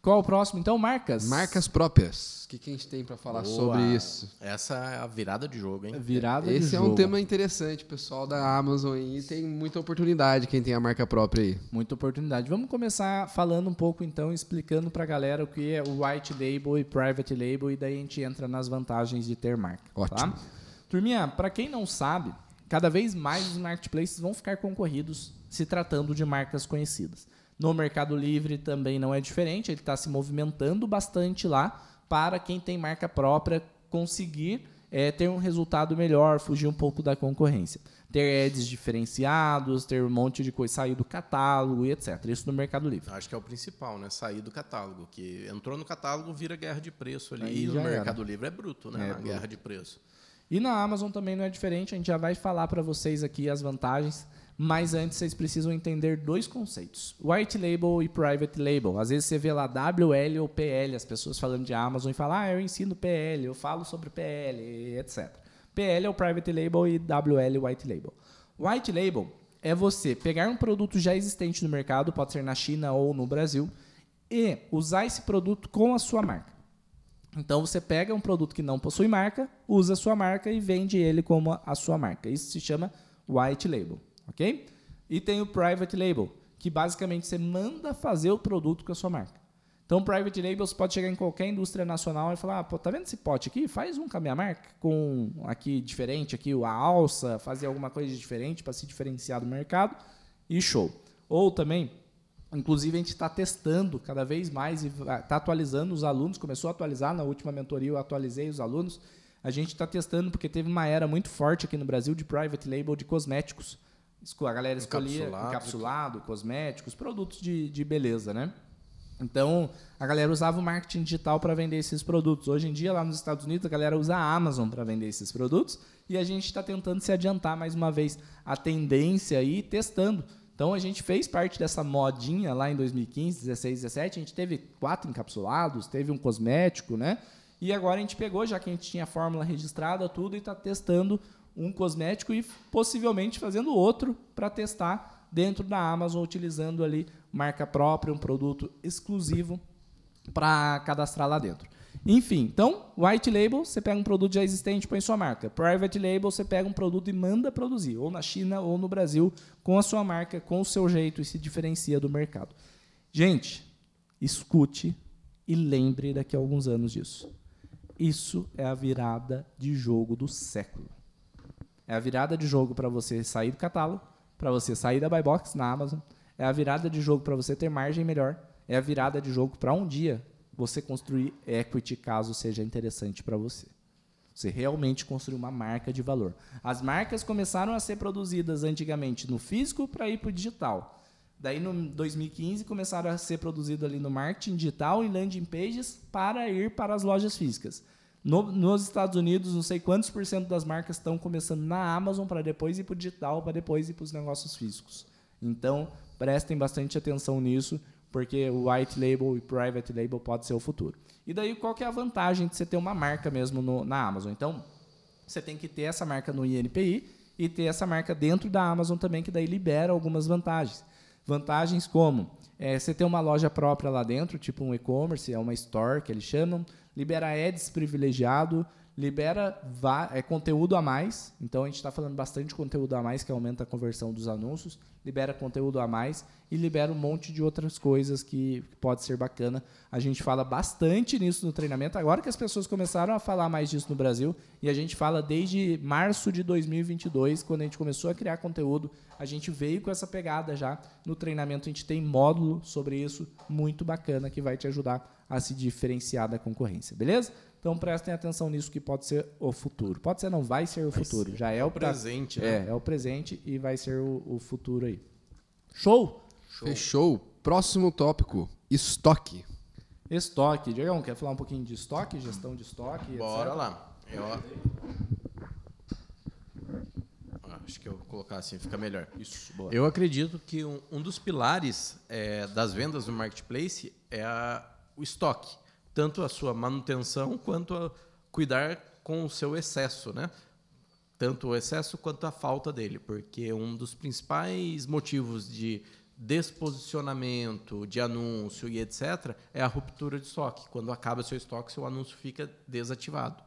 Qual o próximo, então? Marcas? Marcas próprias. O que, que a gente tem para falar Boa. sobre isso? Essa é a virada de jogo, hein? Virada Esse de é jogo. um tema interessante, pessoal da Amazon aí tem muita oportunidade quem tem a marca própria aí. Muita oportunidade. Vamos começar falando um pouco então, explicando para a galera o que é o white label e private label e daí a gente entra nas vantagens de ter marca. Tá? Ótimo. Tá? Turminha, para quem não sabe, cada vez mais os marketplaces vão ficar concorridos se tratando de marcas conhecidas. No Mercado Livre também não é diferente, ele está se movimentando bastante lá para quem tem marca própria conseguir é, ter um resultado melhor, fugir um pouco da concorrência. Ter ads diferenciados, ter um monte de coisa, sair do catálogo e etc. Isso no Mercado Livre. Acho que é o principal, né? Sair do catálogo. Que entrou no catálogo, vira guerra de preço ali. Aí e no Mercado. Livre é bruto, né? É, Na guerra de preço. E na Amazon também não é diferente, a gente já vai falar para vocês aqui as vantagens mas antes vocês precisam entender dois conceitos: white label e private label. Às vezes você vê lá WL ou PL, as pessoas falando de Amazon e falam, ah, eu ensino PL, eu falo sobre PL, etc. PL é o private label e WL white label. White label é você pegar um produto já existente no mercado, pode ser na China ou no Brasil, e usar esse produto com a sua marca. Então você pega um produto que não possui marca, usa a sua marca e vende ele como a sua marca. Isso se chama white label ok? E tem o private label, que basicamente você manda fazer o produto com a sua marca. Então, private label você pode chegar em qualquer indústria nacional e falar, ah, pô, tá vendo esse pote aqui? Faz um com a minha marca, com aqui diferente, aqui a alça, fazer alguma coisa diferente para se diferenciar do mercado e show. Ou também, inclusive a gente está testando cada vez mais e está atualizando os alunos, começou a atualizar na última mentoria, eu atualizei os alunos. A gente está testando porque teve uma era muito forte aqui no Brasil de private label de cosméticos. A galera escolhia encapsulado, encapsulado cosméticos, produtos de, de beleza, né? Então, a galera usava o marketing digital para vender esses produtos. Hoje em dia, lá nos Estados Unidos, a galera usa a Amazon para vender esses produtos e a gente está tentando se adiantar mais uma vez a tendência aí, testando. Então, a gente fez parte dessa modinha lá em 2015, 16, 17. A gente teve quatro encapsulados, teve um cosmético, né? E agora a gente pegou, já que a gente tinha a fórmula registrada, tudo, e está testando um cosmético e possivelmente fazendo outro para testar dentro da Amazon, utilizando ali marca própria, um produto exclusivo para cadastrar lá dentro. Enfim, então, white label, você pega um produto já existente e põe sua marca. Private label, você pega um produto e manda produzir, ou na China ou no Brasil, com a sua marca, com o seu jeito e se diferencia do mercado. Gente, escute e lembre daqui a alguns anos disso. Isso é a virada de jogo do século. É a virada de jogo para você sair do catálogo, para você sair da buy box na Amazon. É a virada de jogo para você ter margem melhor. É a virada de jogo para um dia você construir equity caso seja interessante para você. Você realmente construir uma marca de valor. As marcas começaram a ser produzidas antigamente no físico para ir para o digital. Daí, no 2015, começaram a ser produzidas ali no marketing digital e landing pages para ir para as lojas físicas. No, nos Estados Unidos, não sei quantos por cento das marcas estão começando na Amazon para depois ir para o digital, para depois ir para os negócios físicos. Então, prestem bastante atenção nisso, porque o white label e private label pode ser o futuro. E daí, qual que é a vantagem de você ter uma marca mesmo no, na Amazon? Então, você tem que ter essa marca no INPI e ter essa marca dentro da Amazon também, que daí libera algumas vantagens. Vantagens como é, você ter uma loja própria lá dentro, tipo um e-commerce, é uma store que eles chamam, libera ads privilegiado, libera é, conteúdo a mais. Então a gente está falando bastante conteúdo a mais que aumenta a conversão dos anúncios, libera conteúdo a mais e libera um monte de outras coisas que pode ser bacana. A gente fala bastante nisso no treinamento, agora que as pessoas começaram a falar mais disso no Brasil, e a gente fala desde março de 2022, quando a gente começou a criar conteúdo, a gente veio com essa pegada já. No treinamento a gente tem módulo sobre isso, muito bacana, que vai te ajudar a se diferenciar da concorrência, beleza? Então prestem atenção nisso que pode ser o futuro. Pode ser, não vai ser o vai futuro. Ser. Já é, é o presente, tá, né? É, é o presente e vai ser o, o futuro aí. Show? Show? Fechou. Próximo tópico: estoque. Estoque. Diegão, quer falar um pouquinho de estoque, gestão de estoque? Bora etc? lá. Eu... Ah, acho que eu vou colocar assim, fica melhor. Isso, boa. Eu acredito que um, um dos pilares é, das vendas no marketplace é a, o estoque tanto a sua manutenção quanto a cuidar com o seu excesso, né? Tanto o excesso quanto a falta dele, porque um dos principais motivos de desposicionamento, de anúncio e etc., é a ruptura de estoque. Quando acaba seu estoque, seu anúncio fica desativado.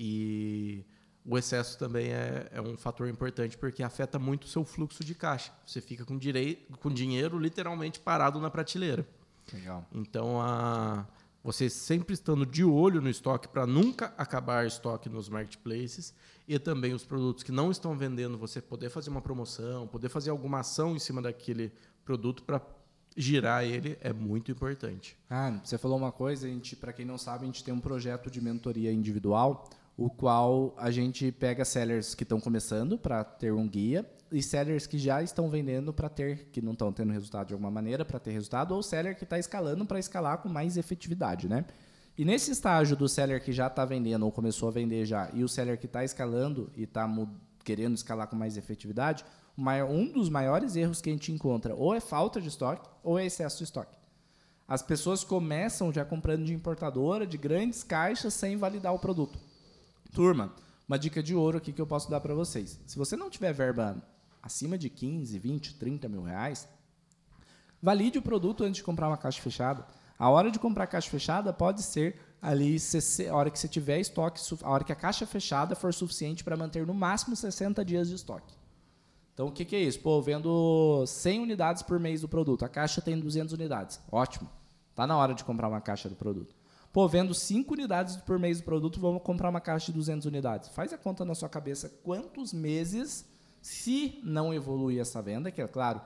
E o excesso também é, é, um fator importante porque afeta muito o seu fluxo de caixa. Você fica com, direito, com dinheiro literalmente parado na prateleira. Legal. Então, a, você sempre estando de olho no estoque para nunca acabar estoque nos marketplaces e também os produtos que não estão vendendo, você poder fazer uma promoção, poder fazer alguma ação em cima daquele produto para girar ele é muito importante. Ah, você falou uma coisa, a gente, para quem não sabe, a gente tem um projeto de mentoria individual, o qual a gente pega sellers que estão começando para ter um guia e sellers que já estão vendendo para ter, que não estão tendo resultado de alguma maneira, para ter resultado, ou seller que está escalando para escalar com mais efetividade, né? E nesse estágio do seller que já está vendendo ou começou a vender já, e o seller que está escalando e está querendo escalar com mais efetividade, um dos maiores erros que a gente encontra ou é falta de estoque ou é excesso de estoque. As pessoas começam já comprando de importadora, de grandes caixas, sem validar o produto. Turma, uma dica de ouro aqui que eu posso dar para vocês. Se você não tiver verba acima de 15, 20, 30 mil reais, valide o produto antes de comprar uma caixa fechada. A hora de comprar caixa fechada pode ser ali a hora que você tiver estoque, a hora que a caixa fechada for suficiente para manter no máximo 60 dias de estoque. Então, o que, que é isso? Pô, vendo 100 unidades por mês do produto. A caixa tem 200 unidades. Ótimo. Está na hora de comprar uma caixa do produto. Pô, vendo 5 unidades por mês do produto, vamos comprar uma caixa de 200 unidades. Faz a conta na sua cabeça quantos meses se não evoluir essa venda, que é claro,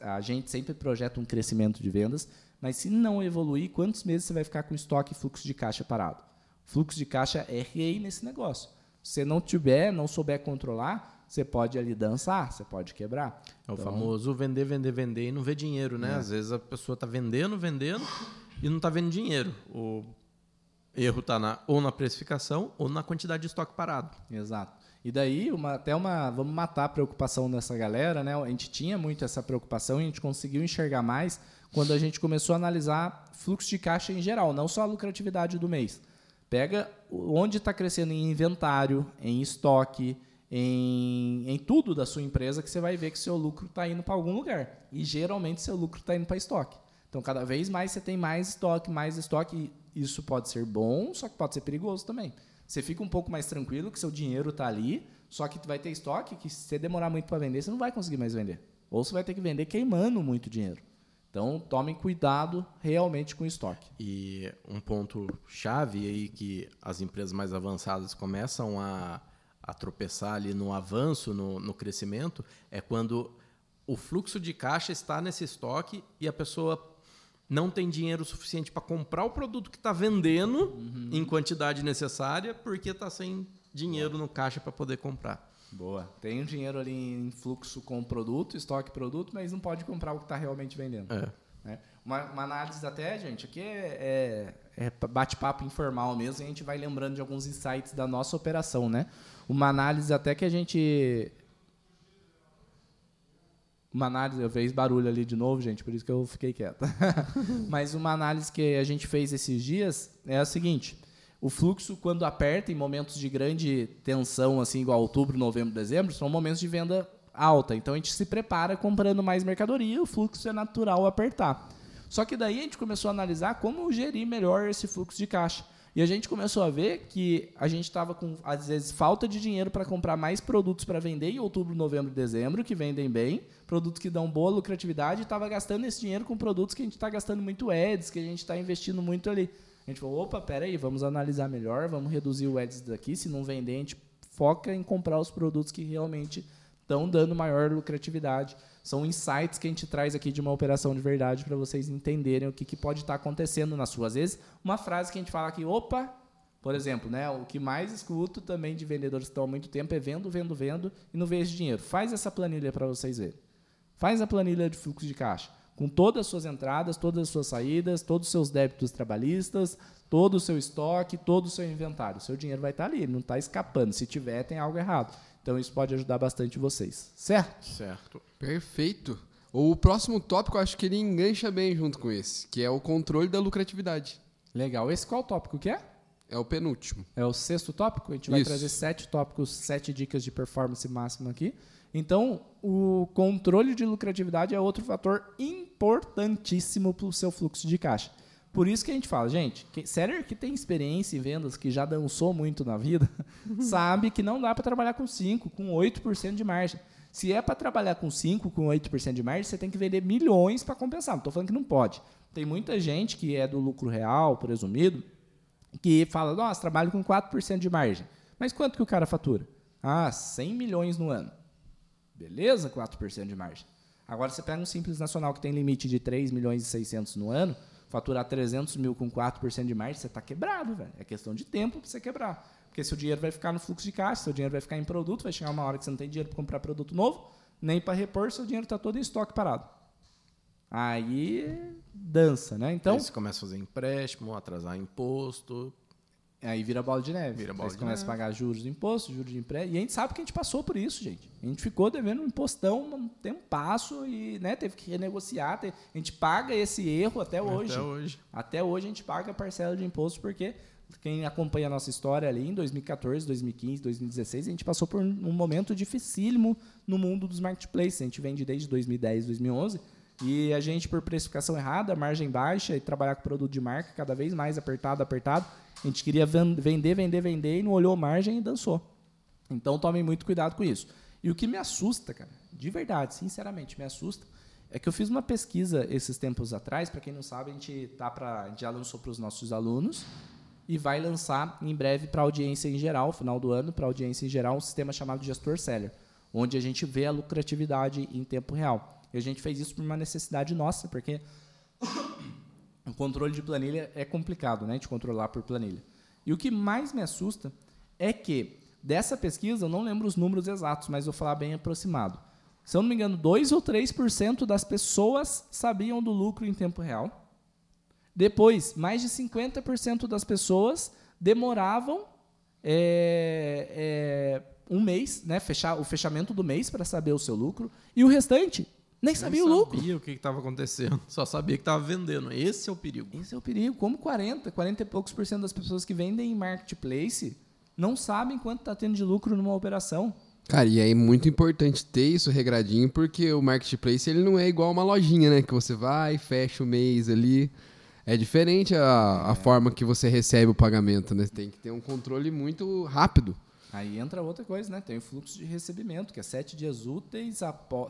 a gente sempre projeta um crescimento de vendas, mas se não evoluir, quantos meses você vai ficar com estoque e fluxo de caixa parado? Fluxo de caixa é rei nesse negócio. Se você não tiver, não souber controlar, você pode ali dançar, você pode quebrar. É o então, famoso vender, vender, vender e não ver dinheiro, né? É. Às vezes a pessoa está vendendo, vendendo e não está vendo dinheiro. O erro está ou na precificação ou na quantidade de estoque parado. Exato. E daí, uma, até uma. Vamos matar a preocupação dessa galera, né? A gente tinha muito essa preocupação e a gente conseguiu enxergar mais quando a gente começou a analisar fluxo de caixa em geral, não só a lucratividade do mês. Pega onde está crescendo em inventário, em estoque, em, em tudo da sua empresa, que você vai ver que seu lucro está indo para algum lugar. E geralmente seu lucro está indo para estoque. Então, cada vez mais você tem mais estoque, mais estoque. Isso pode ser bom, só que pode ser perigoso também. Você fica um pouco mais tranquilo que seu dinheiro está ali, só que vai ter estoque que se você demorar muito para vender, você não vai conseguir mais vender. Ou você vai ter que vender queimando muito dinheiro. Então, tomem cuidado realmente com o estoque. E um ponto chave aí que as empresas mais avançadas começam a, a tropeçar ali no avanço, no, no crescimento, é quando o fluxo de caixa está nesse estoque e a pessoa não tem dinheiro suficiente para comprar o produto que está vendendo uhum. em quantidade necessária, porque está sem dinheiro Boa. no caixa para poder comprar. Boa. Tem um dinheiro ali em fluxo com o produto, estoque produto, mas não pode comprar o que está realmente vendendo. É. Né? Uma, uma, análise até, gente, aqui é, é, é bate-papo informal mesmo, e a gente vai lembrando de alguns insights da nossa operação, né? Uma análise até que a gente uma análise, eu fiz barulho ali de novo, gente, por isso que eu fiquei quieto. Mas uma análise que a gente fez esses dias é a seguinte: o fluxo, quando aperta em momentos de grande tensão, assim, igual outubro, novembro, dezembro, são momentos de venda alta. Então a gente se prepara comprando mais mercadoria, o fluxo é natural apertar. Só que daí a gente começou a analisar como gerir melhor esse fluxo de caixa. E a gente começou a ver que a gente estava com, às vezes, falta de dinheiro para comprar mais produtos para vender em outubro, novembro e dezembro, que vendem bem, produtos que dão boa lucratividade, e estava gastando esse dinheiro com produtos que a gente está gastando muito ads, que a gente está investindo muito ali. A gente falou, opa, peraí, vamos analisar melhor, vamos reduzir o ads daqui, se não vender, a gente foca em comprar os produtos que realmente estão dando maior lucratividade. São insights que a gente traz aqui de uma operação de verdade para vocês entenderem o que, que pode estar tá acontecendo na sua. Às vezes, uma frase que a gente fala aqui, opa, por exemplo, né, o que mais escuto também de vendedores que estão há muito tempo é vendo, vendo, vendo e não vejo dinheiro. Faz essa planilha para vocês verem. Faz a planilha de fluxo de caixa, com todas as suas entradas, todas as suas saídas, todos os seus débitos trabalhistas, todo o seu estoque, todo o seu inventário. O seu dinheiro vai estar tá ali, não está escapando. Se tiver, tem algo errado. Então isso pode ajudar bastante vocês, certo? Certo. Perfeito. O próximo tópico, eu acho que ele engancha bem junto com esse, que é o controle da lucratividade. Legal. Esse qual tópico que é? É o penúltimo. É o sexto tópico? A gente vai Isso. trazer sete tópicos, sete dicas de performance máxima aqui. Então, o controle de lucratividade é outro fator importantíssimo para o seu fluxo de caixa. Por isso que a gente fala, gente, que, seller que tem experiência em vendas, que já dançou muito na vida, sabe que não dá para trabalhar com 5, com 8% de margem. Se é para trabalhar com 5, com 8% de margem, você tem que vender milhões para compensar. Não estou falando que não pode. Tem muita gente que é do lucro real, presumido, que fala, nossa, trabalho com 4% de margem. Mas quanto que o cara fatura? Ah, 100 milhões no ano. Beleza, 4% de margem. Agora você pega um simples nacional que tem limite de 3 milhões e 600 no ano, faturar 300 mil com 4% de margem, você está quebrado, velho. É questão de tempo para você quebrar. Porque seu dinheiro vai ficar no fluxo de caixa, seu dinheiro vai ficar em produto, vai chegar uma hora que você não tem dinheiro para comprar produto novo, nem para repor, seu dinheiro está todo em estoque parado. Aí dança, né? Então. Aí você começa a fazer empréstimo, atrasar imposto, Aí vira bola de neve. Vira bola Aí você de começa neve. a pagar juros do imposto, juros de empréstimo. E a gente sabe que a gente passou por isso, gente. A gente ficou devendo um impostão um passo e né, teve que renegociar. A gente paga esse erro até hoje. Até hoje. Até hoje a gente paga a parcela de imposto porque quem acompanha a nossa história ali em 2014, 2015, 2016, a gente passou por um momento dificílimo no mundo dos marketplaces. A gente vende desde 2010, 2011 e a gente, por precificação errada, margem baixa e trabalhar com produto de marca cada vez mais apertado, apertado, a gente queria vender, vender, vender e não olhou margem e dançou. Então tomem muito cuidado com isso. E o que me assusta, cara, de verdade, sinceramente, me assusta, é que eu fiz uma pesquisa esses tempos atrás, para quem não sabe, a gente, tá pra, a gente já lançou para os nossos alunos e vai lançar em breve para a audiência em geral, final do ano, para a audiência em geral, um sistema chamado Gestor Seller, onde a gente vê a lucratividade em tempo real. E a gente fez isso por uma necessidade nossa, porque o controle de planilha é complicado, né, de controlar por planilha. E o que mais me assusta é que dessa pesquisa, eu não lembro os números exatos, mas vou falar bem aproximado. Se eu não me engano, 2 ou 3% das pessoas sabiam do lucro em tempo real. Depois, mais de 50% das pessoas demoravam é, é, um mês, né, fechar o fechamento do mês para saber o seu lucro. E o restante nem sabia Nem o lucro. sabia o que estava acontecendo. Só sabia que estava vendendo. Esse é o perigo. Esse é o perigo. Como 40, 40 e poucos por cento das pessoas que vendem em marketplace não sabem quanto está tendo de lucro numa operação. Cara, e é muito importante ter isso regradinho, porque o marketplace ele não é igual uma lojinha, né? Que você vai, fecha o mês ali. É diferente a, a é. forma que você recebe o pagamento, né? Tem que ter um controle muito rápido. Aí entra outra coisa, né? Tem o fluxo de recebimento, que é sete dias úteis,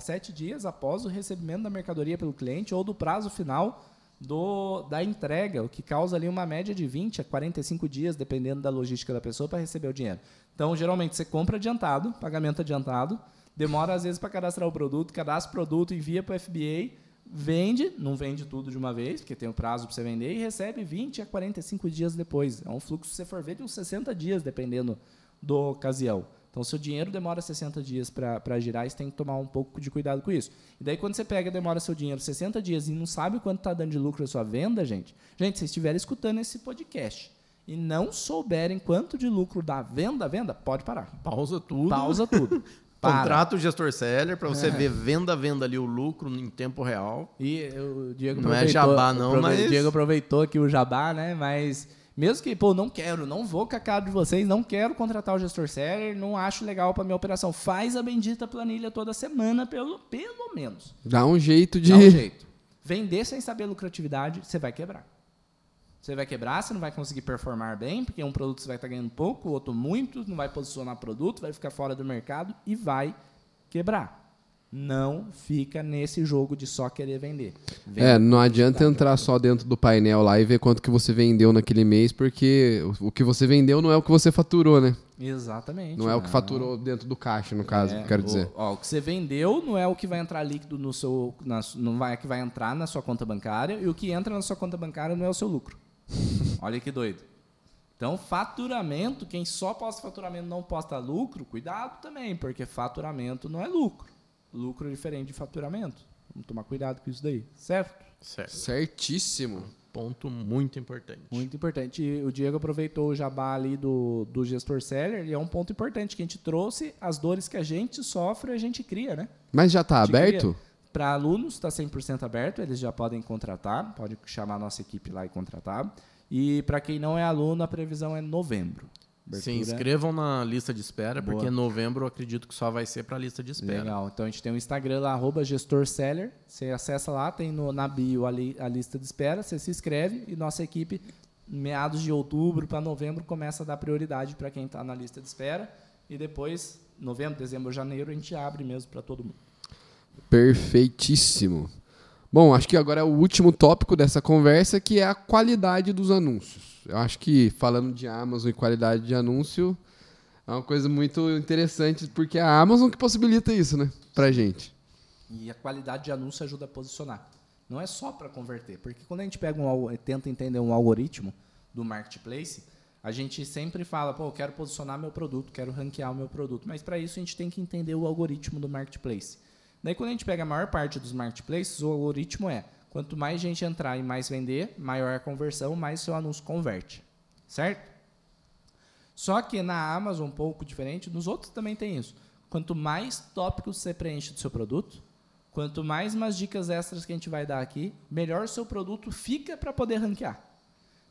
sete dias após o recebimento da mercadoria pelo cliente ou do prazo final do, da entrega, o que causa ali uma média de 20 a 45 dias, dependendo da logística da pessoa, para receber o dinheiro. Então, geralmente, você compra adiantado, pagamento adiantado, demora às vezes para cadastrar o produto, cadastra o produto, envia para o FBA, vende, não vende tudo de uma vez, porque tem o prazo para você vender, e recebe 20 a 45 dias depois. É um fluxo, se você for ver, de uns 60 dias, dependendo do ocasião. Então, se o dinheiro demora 60 dias para girar, você tem que tomar um pouco de cuidado com isso. E daí, quando você pega demora seu dinheiro 60 dias e não sabe quanto está dando de lucro a sua venda, gente, gente, se estiverem escutando esse podcast e não souberem quanto de lucro dá venda, venda, pode parar. Pausa tudo. Pausa tudo. Contrata o gestor seller para você é. ver venda venda ali o lucro em tempo real. E o Diego não é jabá não, mas o Diego aproveitou aqui o jabá, né? Mas mesmo que, pô, não quero, não vou com a cara de vocês, não quero contratar o gestor seller, não acho legal para minha operação. Faz a bendita planilha toda semana, pelo, pelo menos. Dá um jeito de. Dá um jeito. Vender sem saber lucratividade, você vai quebrar. Você vai quebrar, você não vai conseguir performar bem, porque um produto você vai estar ganhando pouco, o outro muito, não vai posicionar produto, vai ficar fora do mercado e vai quebrar. Não fica nesse jogo de só querer vender. Vende É, não adianta entrar só dentro do painel lá e ver quanto que você vendeu naquele mês, porque o que você vendeu não é o que você faturou, né? Exatamente. Não é o que faturou dentro do caixa, no caso, É, quero o- dizer. ó, o que você vendeu não é o que vai entrar líquido no seu. Na, não vai, é que vai entrar na sua conta bancária e o que entra na sua conta bancária não é o seu lucro. Olha que doido. Então, faturamento, quem só posta faturamento não posta lucro, cuidado também, porque faturamento não é lucro. Lucro é diferente de faturamento. Vamos tomar cuidado com isso daí, certo? Certo. Certíssimo. Ponto muito importante. Muito importante. E o Diego aproveitou o jabá ali do, do gestor seller e é um ponto importante que a gente trouxe as dores que a gente sofre e a gente cria, né? Mas já tá gente aberto? Para alunos está 100% aberto, eles já podem contratar, pode chamar a nossa equipe lá e contratar. E para quem não é aluno, a previsão é novembro. Se Abertura- inscrevam na lista de espera, Boa. porque novembro eu acredito que só vai ser para a lista de espera. Legal. Então a gente tem o Instagram lá, arroba gestorseller. Você acessa lá, tem no, na bio ali a lista de espera, você se inscreve e nossa equipe, meados de outubro para novembro, começa a dar prioridade para quem está na lista de espera. E depois, novembro, dezembro, janeiro, a gente abre mesmo para todo mundo. Perfeitíssimo. Bom, acho que agora é o último tópico dessa conversa, que é a qualidade dos anúncios. Eu acho que falando de Amazon e qualidade de anúncio é uma coisa muito interessante, porque é a Amazon que possibilita isso, né? Pra gente. E a qualidade de anúncio ajuda a posicionar. Não é só para converter, porque quando a gente pega um, tenta entender um algoritmo do marketplace, a gente sempre fala, pô, eu quero posicionar meu produto, quero ranquear o meu produto, mas para isso a gente tem que entender o algoritmo do marketplace. Daí quando a gente pega a maior parte dos marketplaces, o algoritmo é, quanto mais gente entrar e mais vender, maior a conversão, mais seu anúncio converte. Certo? Só que na Amazon, um pouco diferente, nos outros também tem isso. Quanto mais tópicos você preenche do seu produto, quanto mais umas dicas extras que a gente vai dar aqui, melhor o seu produto fica para poder ranquear.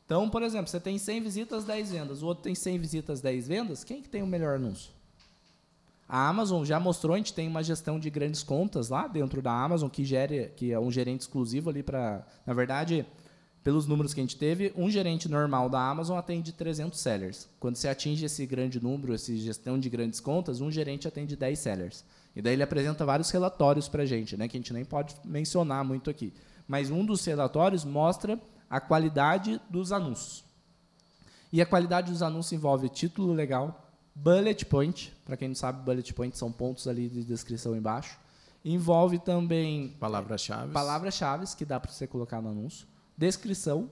Então, por exemplo, você tem 100 visitas, 10 vendas, o outro tem 100 visitas, 10 vendas, quem que tem o melhor anúncio? A Amazon já mostrou, a gente tem uma gestão de grandes contas lá dentro da Amazon que gere, que é um gerente exclusivo ali para, na verdade, pelos números que a gente teve, um gerente normal da Amazon atende 300 sellers. Quando você atinge esse grande número, essa gestão de grandes contas, um gerente atende 10 sellers. E daí ele apresenta vários relatórios para a gente, né, que a gente nem pode mencionar muito aqui. Mas um dos relatórios mostra a qualidade dos anúncios. E a qualidade dos anúncios envolve título legal, bullet point, para quem não sabe, bullet point são pontos ali de descrição embaixo. Envolve também Palavras-chave. palavras-chave que dá para você colocar no anúncio, descrição,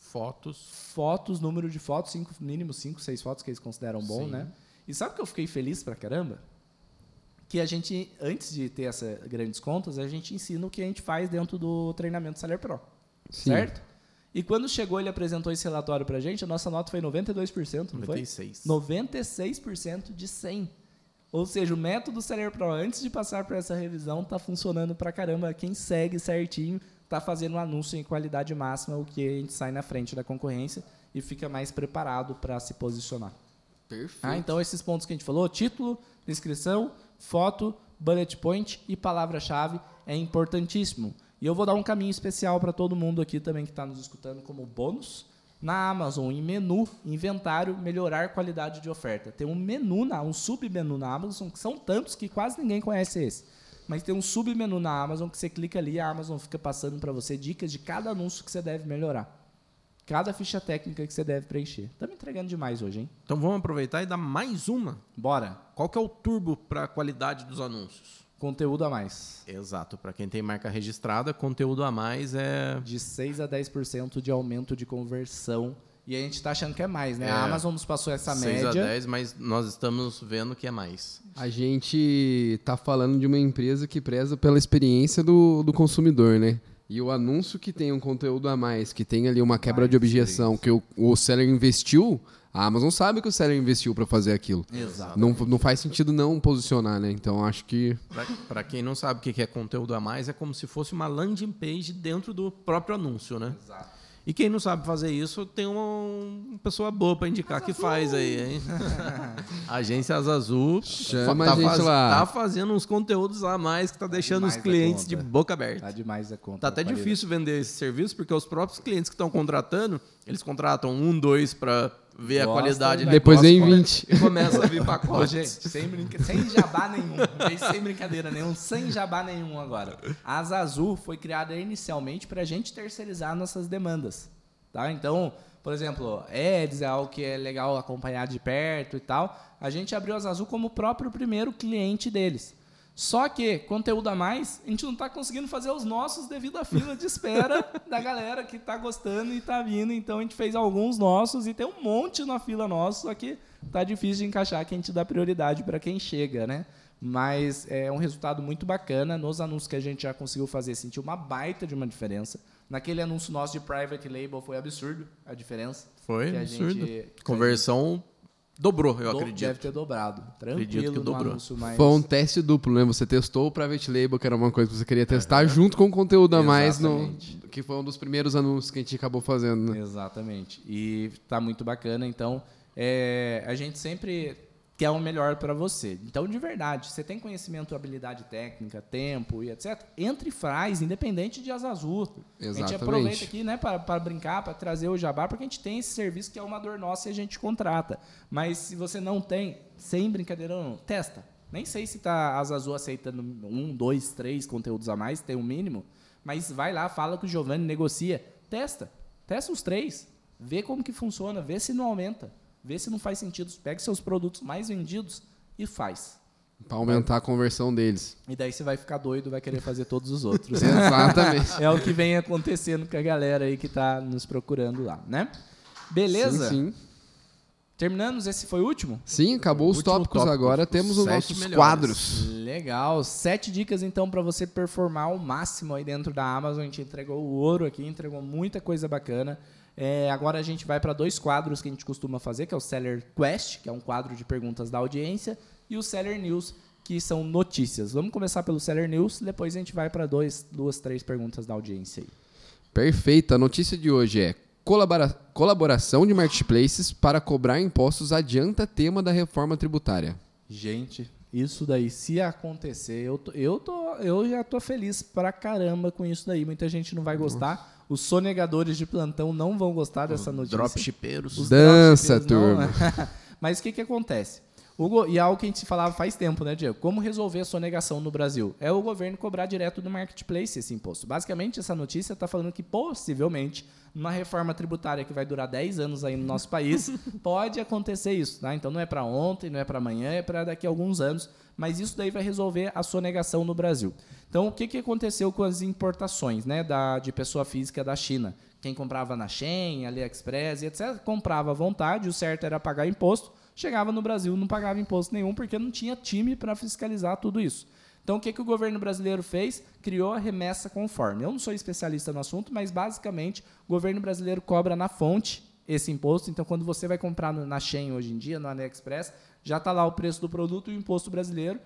Fotos. fotos, número de fotos, cinco, mínimo 5, 6 fotos que eles consideram bom, Sim. né? E sabe que eu fiquei feliz pra caramba? Que a gente, antes de ter essas grandes contas, a gente ensina o que a gente faz dentro do treinamento Seller Pro. Sim. Certo? E quando chegou, ele apresentou esse relatório pra gente, a nossa nota foi 92%, não foi? 96. 96% de 100. Ou seja, o método Seller Pro, antes de passar por essa revisão, está funcionando pra caramba. Quem segue certinho está fazendo um anúncio em qualidade máxima, o que a gente sai na frente da concorrência e fica mais preparado para se posicionar. Perfeito. Ah, então esses pontos que a gente falou, título, descrição, foto, bullet point e palavra-chave é importantíssimo. E eu vou dar um caminho especial para todo mundo aqui também que está nos escutando como bônus. Na Amazon, em menu, inventário, melhorar qualidade de oferta. Tem um menu, na, um submenu na Amazon, que são tantos que quase ninguém conhece esse. Mas tem um submenu na Amazon que você clica ali e a Amazon fica passando para você dicas de cada anúncio que você deve melhorar. Cada ficha técnica que você deve preencher. Estamos entregando demais hoje, hein? Então vamos aproveitar e dar mais uma. Bora. Qual que é o turbo para a qualidade dos anúncios? Conteúdo a mais. Exato. Para quem tem marca registrada, conteúdo a mais é De 6 a 10% de aumento de conversão. E a gente está achando que é mais, né? É. A Amazon nos passou essa 6 a média. 10, mas nós estamos vendo que é mais. A gente tá falando de uma empresa que preza pela experiência do, do consumidor, né? E o anúncio que tem um conteúdo a mais, que tem ali uma quebra Mais de objeção, que o, o seller investiu, a Amazon sabe que o seller investiu para fazer aquilo. Exato. Não, não faz sentido não posicionar, né? Então acho que Para quem não sabe o que é conteúdo a mais, é como se fosse uma landing page dentro do próprio anúncio, né? Exato. E quem não sabe fazer isso, tem uma pessoa boa para indicar que faz aí, hein? Agência Azul Chama tá a gente lá. Tá fazendo uns conteúdos a mais que tá deixando os clientes de boca aberta. Tá demais a conta. Tá até difícil vender esse serviço, porque os próprios clientes que estão contratando, eles contratam um, dois para ver a Gostam, qualidade né? Depois vem come- 20. E começa a vir pacote. gente, sem, brinca... sem jabá nenhum. Sem brincadeira nenhum, sem jabá nenhum agora. A Asa Azul foi criada inicialmente para a gente terceirizar nossas demandas. Tá? Então, por exemplo, ads é algo que é legal acompanhar de perto e tal. A gente abriu a Asa Azul como o próprio primeiro cliente deles. Só que, conteúdo a mais, a gente não está conseguindo fazer os nossos devido à fila de espera da galera que está gostando e está vindo. Então, a gente fez alguns nossos e tem um monte na fila nossa, só que tá difícil de encaixar que a gente dá prioridade para quem chega, né? Mas é um resultado muito bacana. Nos anúncios que a gente já conseguiu fazer, sentiu uma baita de uma diferença. Naquele anúncio nosso de private label foi absurdo a diferença. Foi que a absurdo. gente- Conversão dobrou, eu do- acredito. Deve ter dobrado. Tranquilo Acredito que no dobrou. anúncio mais... Foi um teste duplo, né? Você testou o Private Label, que era uma coisa que você queria testar, junto com o conteúdo a mais, no, que foi um dos primeiros anúncios que a gente acabou fazendo. Né? Exatamente. E tá muito bacana. Então, é, a gente sempre quer o melhor para você. Então, de verdade, você tem conhecimento, habilidade técnica, tempo e etc. Entre e faz, independente de asa azul. A gente Exatamente. aproveita aqui, né, para brincar, para trazer o jabá, porque a gente tem esse serviço que é uma dor nossa e a gente contrata. Mas se você não tem, sem brincadeira não, testa. Nem sei se tá a Asa Azul aceitando um, dois, três conteúdos a mais, tem um mínimo. Mas vai lá, fala com o Giovanni, negocia. Testa. Testa os três. Vê como que funciona, vê se não aumenta. Vê se não faz sentido. Pega seus produtos mais vendidos e faz. Pra aumentar a conversão deles. E daí você vai ficar doido, vai querer fazer todos os outros. Exatamente. é o que vem acontecendo com a galera aí que tá nos procurando lá, né? Beleza? Sim, sim. Terminamos? Esse foi o último? Sim, acabou os tópicos tópico, agora. os Temos os nossos melhores. quadros. Legal. Sete dicas, então, para você performar ao máximo aí dentro da Amazon. A gente entregou o ouro aqui, entregou muita coisa bacana. É, agora a gente vai para dois quadros que a gente costuma fazer, que é o Seller Quest, que é um quadro de perguntas da audiência, e o Seller News, que são notícias. Vamos começar pelo Seller News, depois a gente vai para duas, três perguntas da audiência aí. Perfeito. A notícia de hoje é colabora- colaboração de marketplaces para cobrar impostos adianta tema da reforma tributária. Gente, isso daí, se acontecer, eu, tô, eu, tô, eu já tô feliz pra caramba com isso daí. Muita gente não vai gostar. Os sonegadores de plantão não vão gostar dessa notícia. Dropshippeiros. Os Dança, turma. Mas o que, que acontece? O go- e é algo que a gente falava faz tempo, né, Diego? Como resolver a sonegação no Brasil? É o governo cobrar direto do marketplace esse imposto. Basicamente, essa notícia está falando que possivelmente, numa reforma tributária que vai durar 10 anos aí no nosso país, pode acontecer isso. Tá? Então não é para ontem, não é para amanhã, é para daqui a alguns anos. Mas isso daí vai resolver a sonegação no Brasil. Então, o que, que aconteceu com as importações né, da, de pessoa física da China? Quem comprava na Shein, AliExpress etc., comprava à vontade, o certo era pagar imposto, chegava no Brasil não pagava imposto nenhum porque não tinha time para fiscalizar tudo isso. Então, o que, que o governo brasileiro fez? Criou a remessa conforme. Eu não sou especialista no assunto, mas basicamente o governo brasileiro cobra na fonte esse imposto. Então, quando você vai comprar no- na Shein hoje em dia, no AliExpress, já está lá o preço do produto e o imposto brasileiro.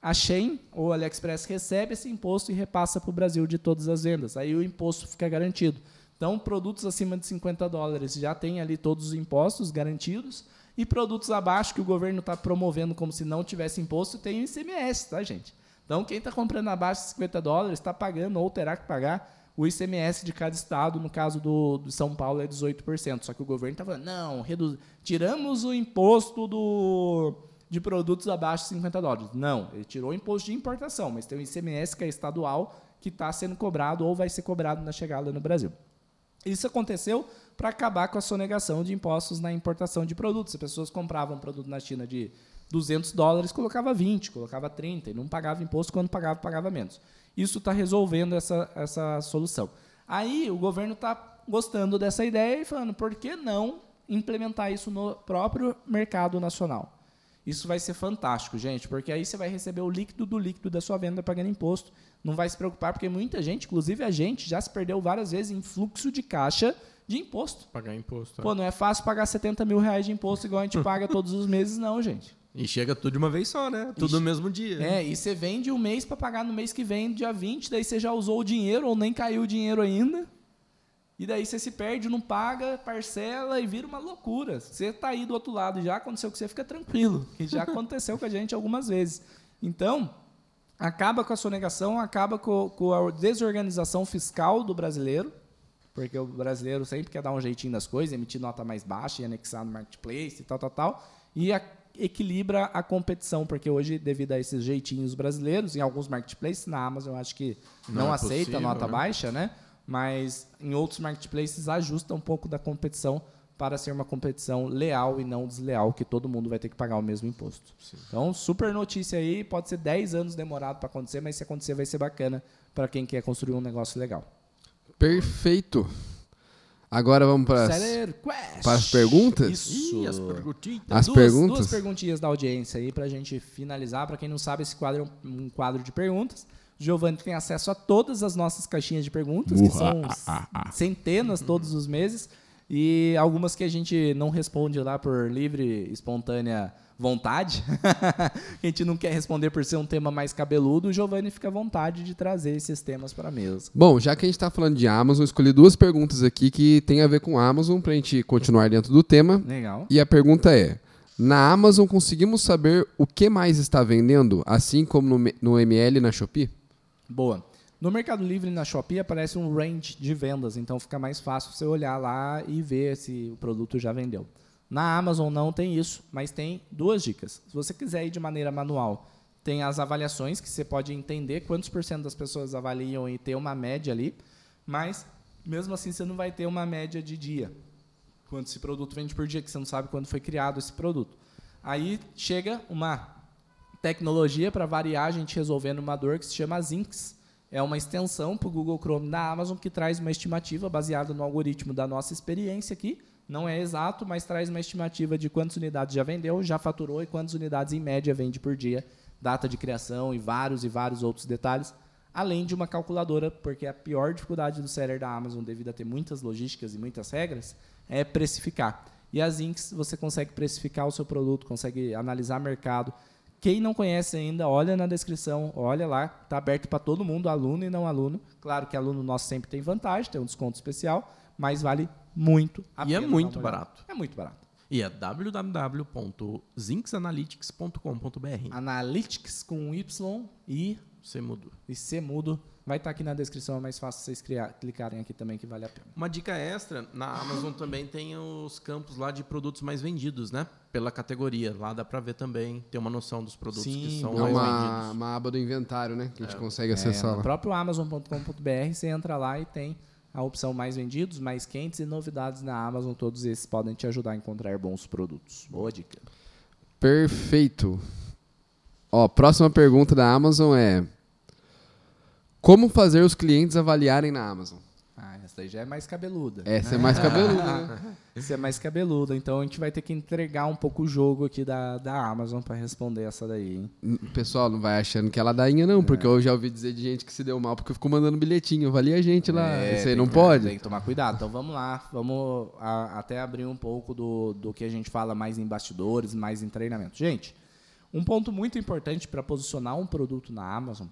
A Shein ou AliExpress recebe esse imposto e repassa para o Brasil de todas as vendas. Aí o imposto fica garantido. Então, produtos acima de 50 dólares já tem ali todos os impostos garantidos. E produtos abaixo, que o governo está promovendo como se não tivesse imposto, tem o ICMS, tá, gente? Então, quem está comprando abaixo de 50 dólares está pagando ou terá que pagar o ICMS de cada estado. No caso do, do São Paulo é 18%. Só que o governo está falando, não, reduz, tiramos o imposto do, de produtos abaixo de 50 dólares. Não, ele tirou o imposto de importação, mas tem o ICMS que é estadual que está sendo cobrado ou vai ser cobrado na chegada no Brasil. Isso aconteceu para acabar com a sonegação de impostos na importação de produtos. As pessoas compravam um produto na China de 200 dólares, colocava 20, colocava 30 e não pagava imposto, quando pagava, pagava menos. Isso está resolvendo essa, essa solução. Aí o governo está gostando dessa ideia e falando, por que não implementar isso no próprio mercado nacional? Isso vai ser fantástico, gente, porque aí você vai receber o líquido do líquido da sua venda pagando imposto. Não vai se preocupar, porque muita gente, inclusive a gente, já se perdeu várias vezes em fluxo de caixa de imposto. Pagar imposto. é. Pô, não é fácil pagar 70 mil reais de imposto igual a gente paga todos os meses, não, gente. E chega tudo de uma vez só, né? Tudo no mesmo dia. É, e você vende um mês para pagar no mês que vem, dia 20, daí você já usou o dinheiro ou nem caiu o dinheiro ainda. E daí você se perde, não paga, parcela e vira uma loucura. Você tá aí do outro lado, já aconteceu com você, fica tranquilo, que já aconteceu com a gente algumas vezes. Então, acaba com a sonegação, acaba com, com a desorganização fiscal do brasileiro, porque o brasileiro sempre quer dar um jeitinho das coisas, emitir nota mais baixa e anexar no marketplace e tal, tal, tal. E a, equilibra a competição, porque hoje, devido a esses jeitinhos brasileiros, em alguns marketplaces, na Amazon eu acho que não, não é aceita possível, nota né? baixa, né? Mas em outros marketplaces ajusta um pouco da competição para ser uma competição leal e não desleal, que todo mundo vai ter que pagar o mesmo imposto. Sim. Então, super notícia aí, pode ser 10 anos demorado para acontecer, mas se acontecer vai ser bacana para quem quer construir um negócio legal. Perfeito. Agora vamos para as, para as perguntas? Isso. as perguntinhas. As duas, perguntas? Duas perguntinhas da audiência aí para a gente finalizar. Para quem não sabe, esse quadro é um, um quadro de perguntas. Giovanni tem acesso a todas as nossas caixinhas de perguntas, que são centenas todos os meses. E algumas que a gente não responde lá por livre, espontânea vontade. a gente não quer responder por ser um tema mais cabeludo. O Giovanni fica à vontade de trazer esses temas para a mesa. Bom, já que a gente está falando de Amazon, escolhi duas perguntas aqui que tem a ver com Amazon para a gente continuar dentro do tema. Legal. E a pergunta é: na Amazon conseguimos saber o que mais está vendendo, assim como no, no ML e na Shopee? Boa. No Mercado Livre e na Shopee aparece um range de vendas, então fica mais fácil você olhar lá e ver se o produto já vendeu. Na Amazon não tem isso, mas tem duas dicas. Se você quiser ir de maneira manual, tem as avaliações, que você pode entender quantos por cento das pessoas avaliam e ter uma média ali, mas mesmo assim você não vai ter uma média de dia. Quanto esse produto vende por dia, que você não sabe quando foi criado esse produto. Aí chega uma tecnologia para variar a gente resolvendo uma dor que se chama Zinx. É uma extensão para o Google Chrome da Amazon que traz uma estimativa baseada no algoritmo da nossa experiência aqui. Não é exato, mas traz uma estimativa de quantas unidades já vendeu, já faturou e quantas unidades em média vende por dia, data de criação e vários e vários outros detalhes, além de uma calculadora, porque a pior dificuldade do seller da Amazon, devido a ter muitas logísticas e muitas regras, é precificar. E as Inks você consegue precificar o seu produto, consegue analisar mercado, quem não conhece ainda, olha na descrição, olha lá, está aberto para todo mundo, aluno e não aluno. Claro que aluno nosso sempre tem vantagem, tem um desconto especial, mas vale muito a pena. E é muito barato. É muito barato. E é www.zinxanalytics.com.br. Analytics com Y e C mudo. E C mudo Vai estar tá aqui na descrição, é mais fácil vocês criar, clicarem aqui também, que vale a pena. Uma dica extra, na Amazon também tem os campos lá de produtos mais vendidos, né? Pela categoria. Lá dá para ver também, ter uma noção dos produtos Sim, que são mais uma, vendidos. uma aba do inventário, né? Que a gente é. consegue acessar. É, no próprio Amazon.com.br, você entra lá e tem a opção mais vendidos, mais quentes e novidades na Amazon. Todos esses podem te ajudar a encontrar bons produtos. Boa dica. Perfeito. Ó, próxima pergunta da Amazon é como fazer os clientes avaliarem na Amazon? Ah, essa daí já é mais cabeluda. Essa é mais cabeluda, né? Essa é mais cabeluda. Então a gente vai ter que entregar um pouco o jogo aqui da, da Amazon para responder essa daí. Hein? Pessoal, não vai achando que é ladainha, não, porque é. eu já ouvi dizer de gente que se deu mal porque ficou mandando bilhetinho. Avalia a gente lá. É, Isso aí não que, pode? Tem que tomar cuidado. Então vamos lá. Vamos a, até abrir um pouco do, do que a gente fala mais em bastidores, mais em treinamento. Gente, um ponto muito importante para posicionar um produto na Amazon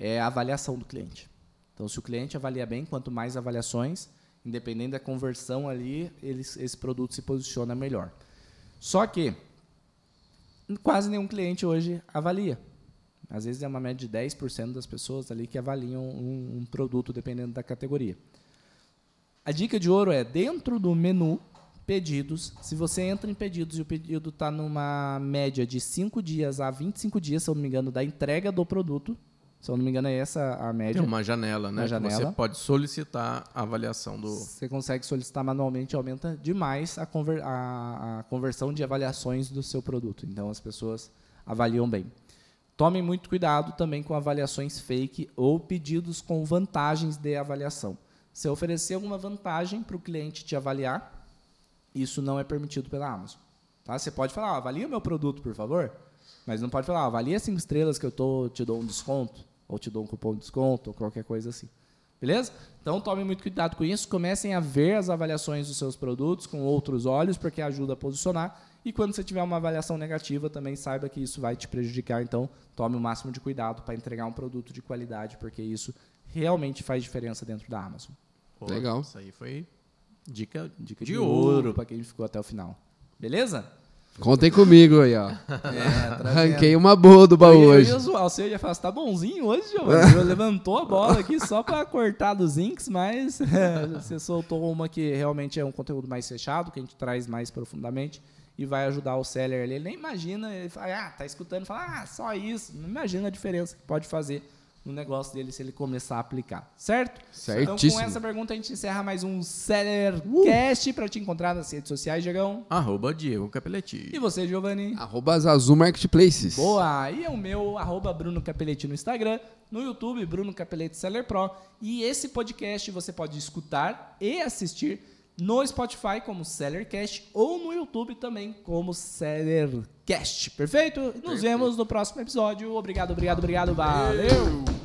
é a avaliação do cliente. Então, se o cliente avalia bem, quanto mais avaliações, independente da conversão ali, esse produto se posiciona melhor. Só que quase nenhum cliente hoje avalia. Às vezes é uma média de 10% das pessoas ali que avaliam um, um, produto dependendo da categoria. A dica de ouro é dentro do menu pedidos. Se você entra em pedidos e o pedido está numa média de 5 dias a 25 dias, se eu não me engano, da entrega do produto, se eu não me engano, é essa a média. Tem uma janela, né? Uma janela. você pode solicitar a avaliação do. Você consegue solicitar manualmente, aumenta demais a, conver... a, a conversão de avaliações do seu produto. Então as pessoas avaliam bem. Tomem muito cuidado também com avaliações fake ou pedidos com vantagens de avaliação. Se oferecer alguma vantagem para o cliente te avaliar, isso não é permitido pela Amazon. Tá? Você pode falar, avalia meu produto, por favor, mas não pode falar, avalia cinco estrelas que eu tô, te dou um desconto ou te dou um cupom de desconto, ou qualquer coisa assim. Beleza? Então tome muito cuidado com isso, comecem a ver as avaliações dos seus produtos com outros olhos, porque ajuda a posicionar. E quando você tiver uma avaliação negativa, também saiba que isso vai te prejudicar. Então, tome o máximo de cuidado para entregar um produto de qualidade, porque isso realmente faz diferença dentro da Amazon. Pô, Legal. Isso aí foi dica, Dica de, de, ouro. ouro pra quem ficou até o final. Beleza? Contem comigo aí, ó. É. Arranquei uma boa do baú eu, ia- eu hoje. ia zoar, você ia falar, você tá bonzinho hoje, Giovanni? Eu levantou a bola aqui só pra cortar dos inks, mas é, você soltou uma que realmente é um conteúdo mais fechado, que a gente traz mais profundamente e vai ajudar o seller ali. Ele nem imagina, ele fala, ah, tá escutando, fala, ah, só isso. Não imagina a diferença que pode fazer no negócio dele se ele começar a aplicar, certo? Então, Certíssimo. com essa pergunta, a gente encerra mais um Sellercast pra te encontrar nas redes sociais, Diegão. Arroba Diego Capelletti. E você, Giovanni? Arroba Marketplaces. Boa! E é o meu, arroba Bruno Capelletti no Instagram, no YouTube, Bruno Capelletti Seller Pro. E esse podcast você pode escutar e assistir no Spotify como Sellercast ou no YouTube também como Sellercast. Perfeito? Nos vemos no próximo episódio. Obrigado, obrigado, obrigado. Valeu.